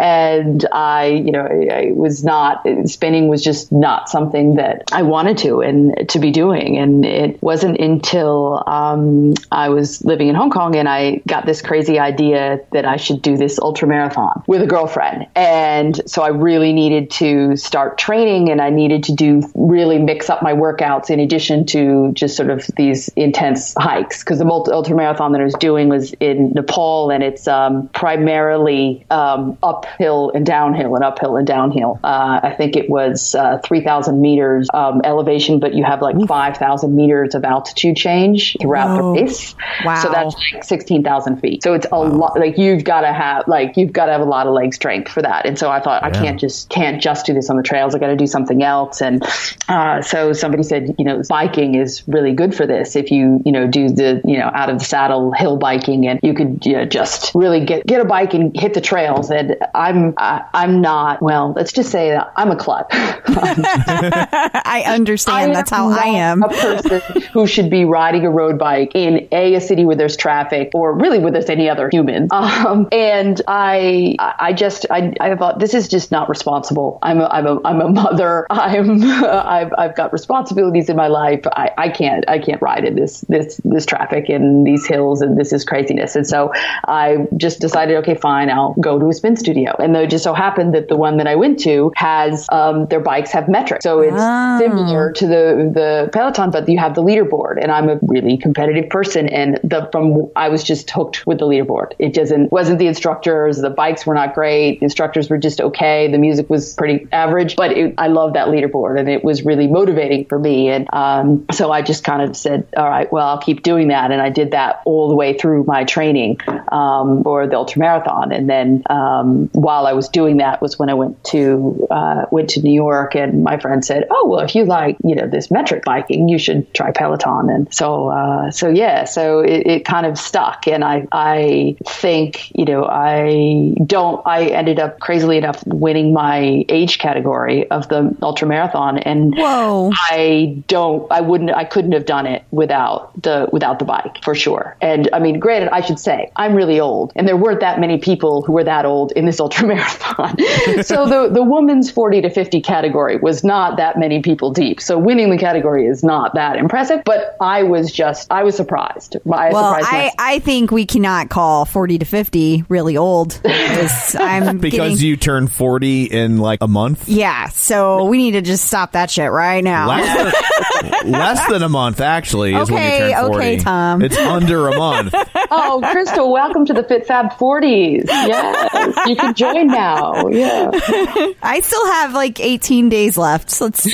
and I you know I, I was not spinning was just not something that I wanted to and to be doing, and it wasn't until um, I was living in Hong Kong and I got this crazy idea that I should do this ultra marathon with a girlfriend, and so I really needed to start training, and I needed to do really mix up my workouts in addition to just sort of these intense hikes. Because the ultra marathon that I was doing was in Nepal and it's um, primarily um, uphill and downhill and uphill and downhill. Uh, I think it was uh, 3,000 meters um, elevation, but you have like 5,000 meters of altitude change throughout Whoa. the race. Wow. So that's like 16,000 feet. So it's a lot. Like you've got to have like you've got to have a lot of leg strength for that. And so I thought I can't just can't just do this on the trails. I got to do something else. And uh, so somebody said, you know, biking is really good for this. If you you know do the you know out of the saddle hill biking, and you could you know, just really get get a bike and hit the trails. And I'm I, I'm not well. Let's just say that I'm a klutz. <laughs> I understand. That's how I am. A person who should be riding a road bike in a, a city where there's traffic, or really where there's any other human. Um, and I, I just, I, I thought this is just not responsible. I'm, a, I'm a, I'm a mother. I'm, <laughs> I've, I've got responsibilities in my life. I, I can't, I can't ride in this, this, this traffic and these hills, and this is craziness. And so I just decided, okay, fine, I'll go to a spin studio. And it just so happened that the one that I went to has, um, their bikes have metrics, so it's Ah. similar to the the Peloton, but you have the leaderboard. And I'm a really competitive person, and the from I was just hooked with the leaderboard. It doesn't wasn't the instructors. The bikes were not great. The instructors were just okay. The music was pretty average, but it, I love that leaderboard, and it was really motivating for me. And um, so I just kind of said, all right, well, I'll keep doing that, and I did that all the way through my training um, for the ultra marathon. And then um, while I was doing that was when I went to uh, went to New York, and my friend said, "Oh, well, if you like, you know, this metric biking, you should try Peloton." And so, uh, so yeah, so it, it kind of stuck, and I I think you know I don't I ended up crazily enough winning my age category of the ultra marathon, and Whoa. I don't I wouldn't I couldn't have done it without the without the bike for sure. And I mean, granted, I should say I'm really old, and there weren't that many people who were that old in this <laughs> ultra marathon. <laughs> so the the woman's 40 to 50 category was not that many people deep. So winning the category is not that impressive. But I was just I was surprised. I Well, surprised I. I think we cannot call 40 to 50 really old. <laughs> 'cause I'm Because getting, you turn 40 in like a month? Yeah, so we need to just stop that shit right now. Less than, less than a month, actually, is when Okay, you turn 40. okay, Tom. It's under a month. oh, Crystal, welcome to the Fit Fab 40s. Yes, you can join now. Yeah. <laughs> I still have like 18 days left. So let's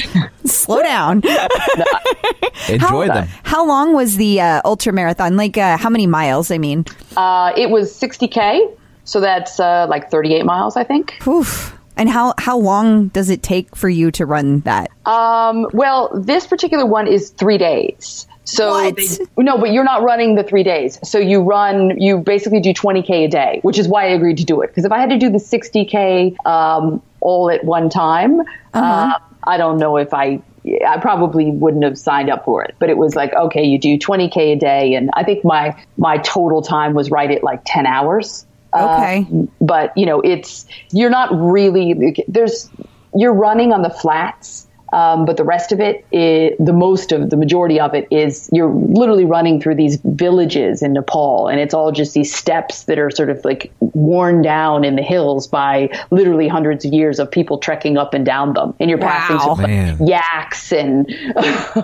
<laughs> slow down. <laughs> Enjoy them. How long was the uh, ultra marathon? Like, uh, how many miles? I mean, Uh, it was 60k, so that's uh, like 38 miles, I think. oof. And how how long does it take for you to run that? Um, well, this particular one is three days. So they- no, but you're not running the three days. So you run, you basically do 20k a day, which is why I agreed to do it. Because if I had to do the 60k um, all at one time, uh, I don't know if I. I probably wouldn't have signed up for it, but it was like, okay, you do 20k a day, and I think my my total time was right at like 10 hours. Okay. Uh, but you know, it's you're not really there's you're running on the flats. Um, but the rest of it, the most of the majority of it is you're literally running through these villages in Nepal, and it's all just these steps that are sort of like worn down in the hills by literally hundreds of years of people trekking up and down them, and you're passing Wow. like yaks and <laughs>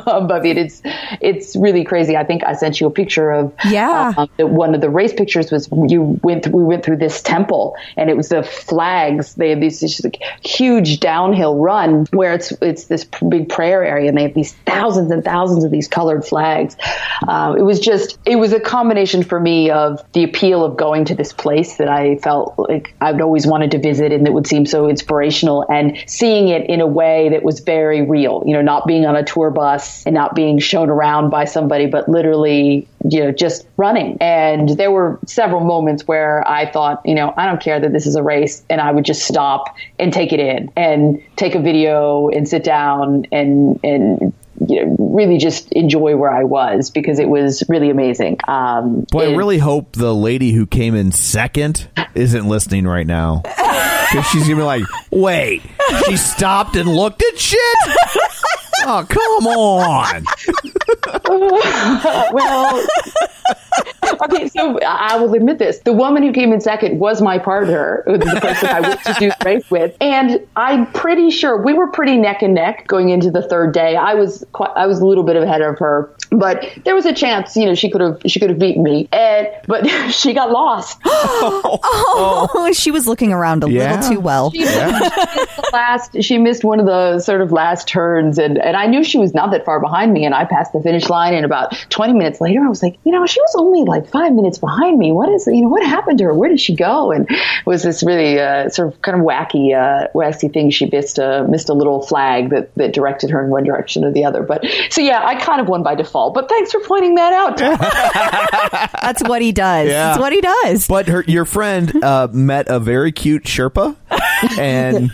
above it. It's it's really crazy. I think I sent you a picture of Yeah. um, one of the race pictures was you went th- we went through this temple and it was the flags. They have these this like huge downhill run where it's it's this big prayer area and they have these thousands and thousands of these colored flags. Um, it was just it was a combination for me of the appeal of going to this place that I felt like I'd always wanted to visit and that would seem so inspirational and seeing it in a way that was very real. You know, not being on a tour bus and not being shown around by somebody, but literally, you know, just running. And there were several moments where I thought, you know, I don't care that this is a race, and I would just stop and take it in and take a video and sit down and and you know really just enjoy where I was because it was really amazing. Um, Boy, I really hope the lady who came in second isn't listening right now. <laughs> Because she's going to be like, wait, she stopped and looked at shit? Oh, come on. <laughs> <laughs> well, okay, so I will admit this. The woman who came in second was my partner, the person I went to do the race with. And I'm pretty sure we were pretty neck and neck going into the third day. I was quite, I was a little bit ahead of her, but there was a chance, you know, she could have, she could have beaten me. And, but <laughs> she got lost. <gasps> Oh, <laughs> she was looking around a Yeah. little too well. She, she missed the last, she missed one of the sort of last turns, and, and I knew she was not that far behind me, and I passed the finish line. And about 20 minutes later, I was like, you know, she was only like five minutes behind me. What is, you know, what happened to her? Where did she go? And it was this really uh, sort of kind of wacky, uh, wacky thing. She missed a missed a little flag that that directed her in one direction or the other. But so yeah, I kind of won by default. But thanks for pointing that out. <laughs> That's what he does. Yeah. That's what he does. But her, your friend uh, met a very cute Sherpa, and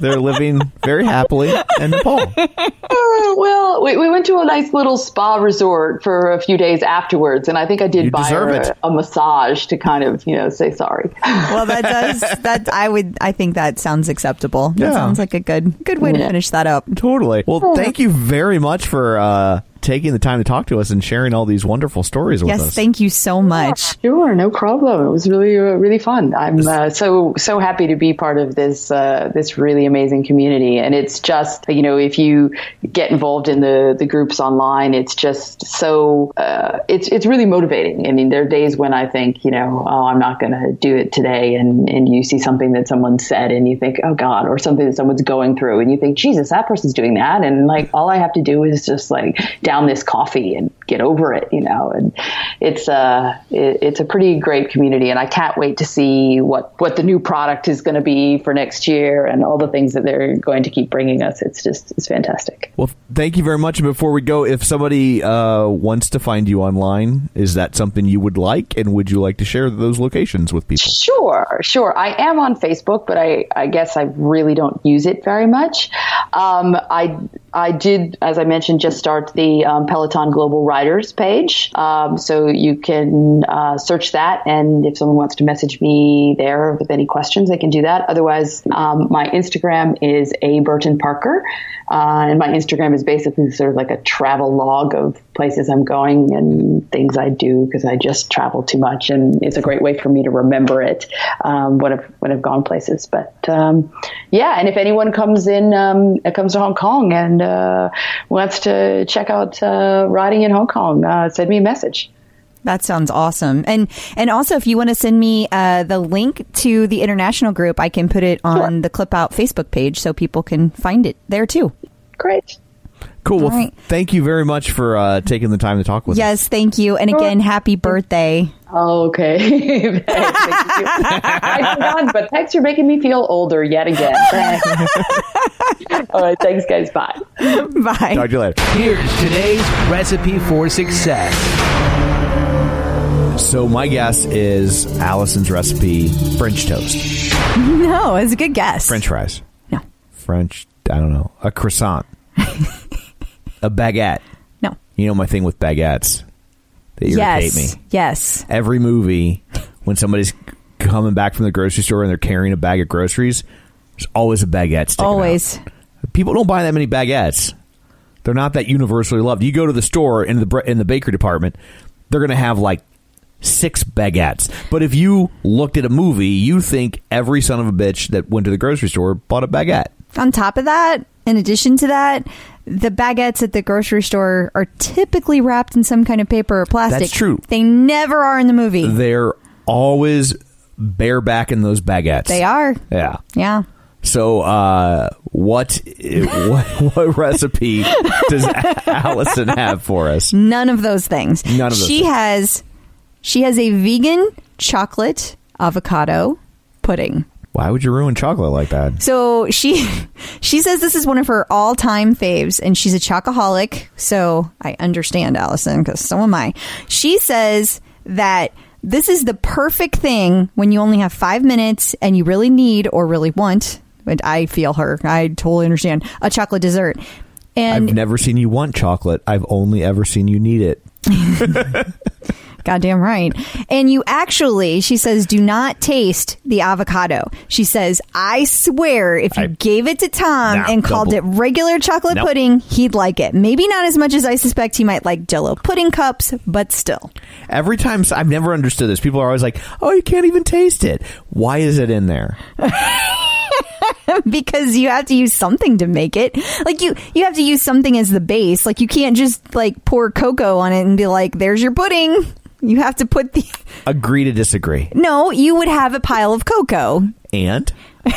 they're living very happily in Nepal. Uh, well, we, we went to a nice little spa resort for a few days afterwards, and I think I did You buy her a, a massage to kind of, you know, say sorry. well, that <laughs> does that. I would. I think that sounds acceptable. That Yeah. sounds like a good good way to finish that up. Totally. Well, thank you very much for uh, taking the time to talk to us and sharing all these wonderful stories with Yes, us. Yes, thank you so much. Sure, no problem. It was really, uh, really fun. I'm uh, so, so happy to be part of this, uh, this really amazing community. And it's just, you know, if you get involved in the, the groups online, it's just so, uh, it's, it's really motivating. I mean, there are days when I think, you know, oh, I'm not going to do it today. And, and you see something that someone said and you think, oh God, or something that someone's going through and you think, Jesus, that person's doing that. And like, all I have to do is just like down this coffee and get over it, you know, and it's a it, it's a pretty great community and I can't wait to see what what the new product is going to be for next year and all the things that they're going to keep bringing us. It's just it's fantastic. Well, thank you very much. And before we go, if somebody uh, wants to find you online, is that something you would like? And would you like to share those locations with people? Sure, sure. I am on Facebook, but I, I guess I really don't use it very much. Um, I I did, as I mentioned, just start the um, Peloton Global Riders page, um, so you can uh, search that, and if someone wants to message me there with any questions, they can do that. Otherwise, um, my Instagram is a Burton Parker, uh, and my Instagram is basically sort of like a travel log of places I'm going and things I do because I just travel too much, and it's a great way for me to remember it um, when I've when I've gone places. But um, yeah, and if anyone comes in, um, comes to Hong Kong and uh, wants to check out uh, riding in Hong Kong, uh, send me a message. That sounds awesome. And and also, if you want to send me uh, the link to the international group, I can put it on Sure. the Clip Out Facebook page so people can find it there too. Great. Cool. Well, All right. thank you very much for uh, taking the time to talk with us. Yes, thank you. And again, happy birthday. Okay. <laughs> Thank you. I forgot, but thanks for making me feel older yet again. <laughs> All right. Thanks, guys. Bye. Bye. Talk to you later. Here's today's recipe for success. So my guess is Allison's recipe: French toast, No, it's a good guess. French fries, No, French. I don't know, a croissant, <laughs> a baguette. no. You know my thing with baguettes. They irritate yes, me. yes. Every movie, when somebody's coming back from the grocery store and they're carrying a bag of groceries, there's always a baguette sticking out. Always. people don't buy that many baguettes. They're not that universally loved. You go to the store in the in the bakery department, they're going to have like six baguettes. But if you looked at a movie, you think every son of a bitch that went to the grocery store bought a baguette. On top of that, in addition to that, the baguettes at the grocery store are typically wrapped in some kind of paper or plastic. That's true. They never are in the movie. They're always bareback in those baguettes. they are. Yeah. Yeah. So, uh, what, <laughs> what what recipe does <laughs> Allison have for us? None of those things. None of those She things. has she has a vegan chocolate avocado pudding. Why would you ruin chocolate like that? So she <laughs> she says this is one of her all time faves, and she's a chocoholic. So I understand Allison because so am I. She says that this is the perfect thing when you only have five minutes and you really need or really want. But I feel her. I totally understand a chocolate dessert. And I've never seen you want chocolate. I've only ever seen you need it. <laughs> <laughs> Goddamn right. And you actually, she says, do not taste the avocado. She says, I swear if you I- gave it to Tom Nah, and called double- it regular chocolate Nope. pudding, he'd like it. Maybe not as much as I suspect he might like jello pudding cups, but still. Every time, I've never understood this. People are always like, oh, you can't even taste it. Why is it in there? <laughs> because you have to use something to make it. Like you, you have to use something as the base. Like you can't just like pour cocoa on it and be like, there's your pudding. You have to put the, <laughs> Agree to disagree. no, you would have a pile of cocoa. And <laughs>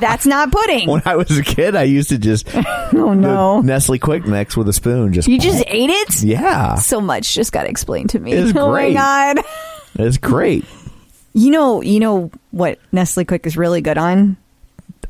That's not pudding. when I was a kid, I used to just <laughs> Oh no. Nestle Quik Mix with a spoon. Just You just ate it? yeah, So much just got explained to me. It's oh great. my god. it's great. You know, you know what Nestle Quik is really good on?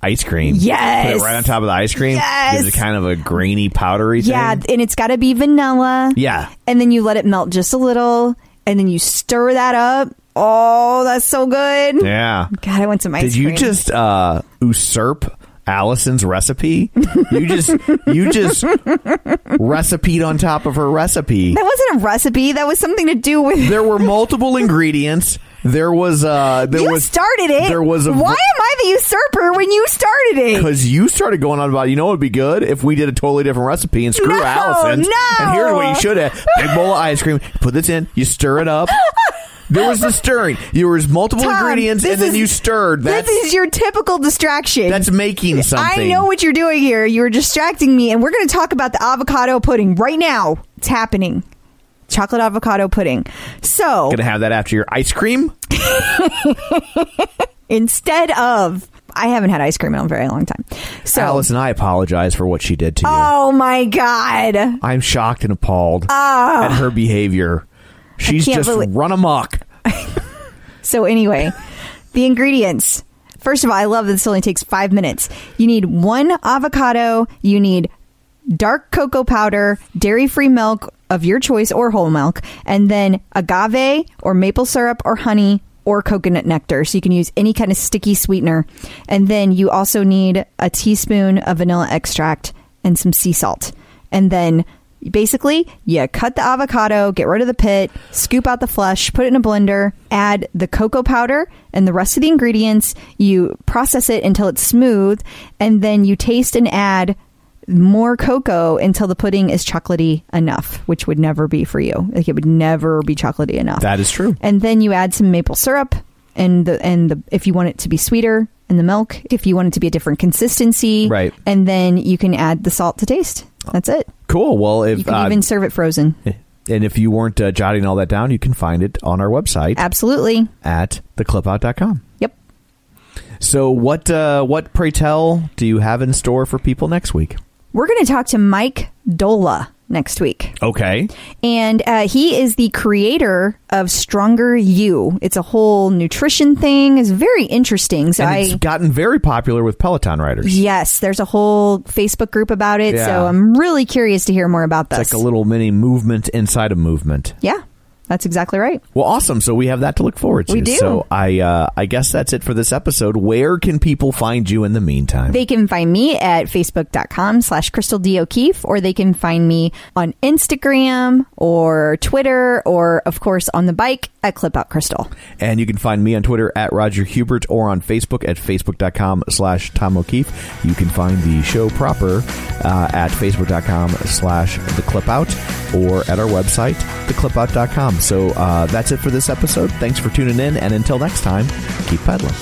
Ice cream. Yes. Put it right on top of the ice cream. Yes. Gives it kind of a grainy, powdery Yeah, thing. and it's got to be vanilla. Yeah. And then you let it melt just a little and then you stir that up. Oh, that's so good. Yeah. God, I want some ice cream. Did you cream. just uh, usurp Allison's recipe? You just you just recipeed on top of her recipe. That wasn't a recipe. That was something to do with There were multiple <laughs> ingredients. There was uh there You was started it. There was a Why am I the usurper when you started it? because you started going on about you know it would be good if we did a totally different recipe and screw No, Allison's. no. And here's what you should have: big bowl of ice cream. Put this in. You stir it up. There was the stirring. There was multiple Tom, ingredients, and then is- you stirred. That's this is your typical distraction. that's making something. I know what you're doing here. You're distracting me, and we're going to talk about the avocado pudding right now. It's happening. Chocolate avocado pudding. So Gonna have that after your ice cream. <laughs> instead of, I haven't had ice cream in a very long time. So, and I apologize for what she did to you. oh my god, I'm shocked and appalled ah. at her behavior. She's just believe- run amok. <laughs> So anyway, the ingredients. First of all, I love that this only takes five minutes. You need one avocado. You need dark cocoa powder, dairy-free milk of your choice or whole milk, and then agave or maple syrup or honey or coconut nectar. So you can use any kind of sticky sweetener. And then you also need a teaspoon of vanilla extract and some sea salt. And then basically you cut the avocado get rid of the pit scoop out the flesh put it in a blender add the cocoa powder and the rest of the ingredients you process it until it's smooth and then you taste and add more cocoa until the pudding is chocolatey enough which would never be for you like it would never be chocolatey enough That is true. and then you add some maple syrup and the and the if you want it to be sweeter and the milk if you want it to be a different consistency Right. and then you can add the salt to taste that's it Cool. Well, if you can uh, even serve it frozen. <laughs> and if you weren't uh, jotting all that down, you can find it on our website Absolutely. at theclipout.com. Yep. So, what uh, what pray tell do you have in store for people next week? We're going to talk to Mike Doehla next week. Okay. And uh, he is the creator of Stronger U. It's a whole nutrition thing. It's very interesting. So And I. it's gotten very popular with Peloton riders. Yes, there's a whole Facebook group about it. Yeah. So I'm really curious to hear more about this. It's like a little mini movement inside a movement. yeah. That's exactly right. Well, awesome. So we have that to look forward to. We do. So I, uh, I guess that's it for this episode. Where can people find you in the meantime? They can find me at facebook.com slash Crystal D. O'Keefe, or they can find me on Instagram or Twitter, or of course on the bike at Clip Out Crystal. And you can find me on Twitter at Roger Hubert or on Facebook at facebook.com slash Tom O'Keefe. You can find the show proper uh, at facebook.com slash the clip out or at our website, theclipout.com. So uh, that's it for this episode. Thanks for tuning in. And until next time, keep pedaling.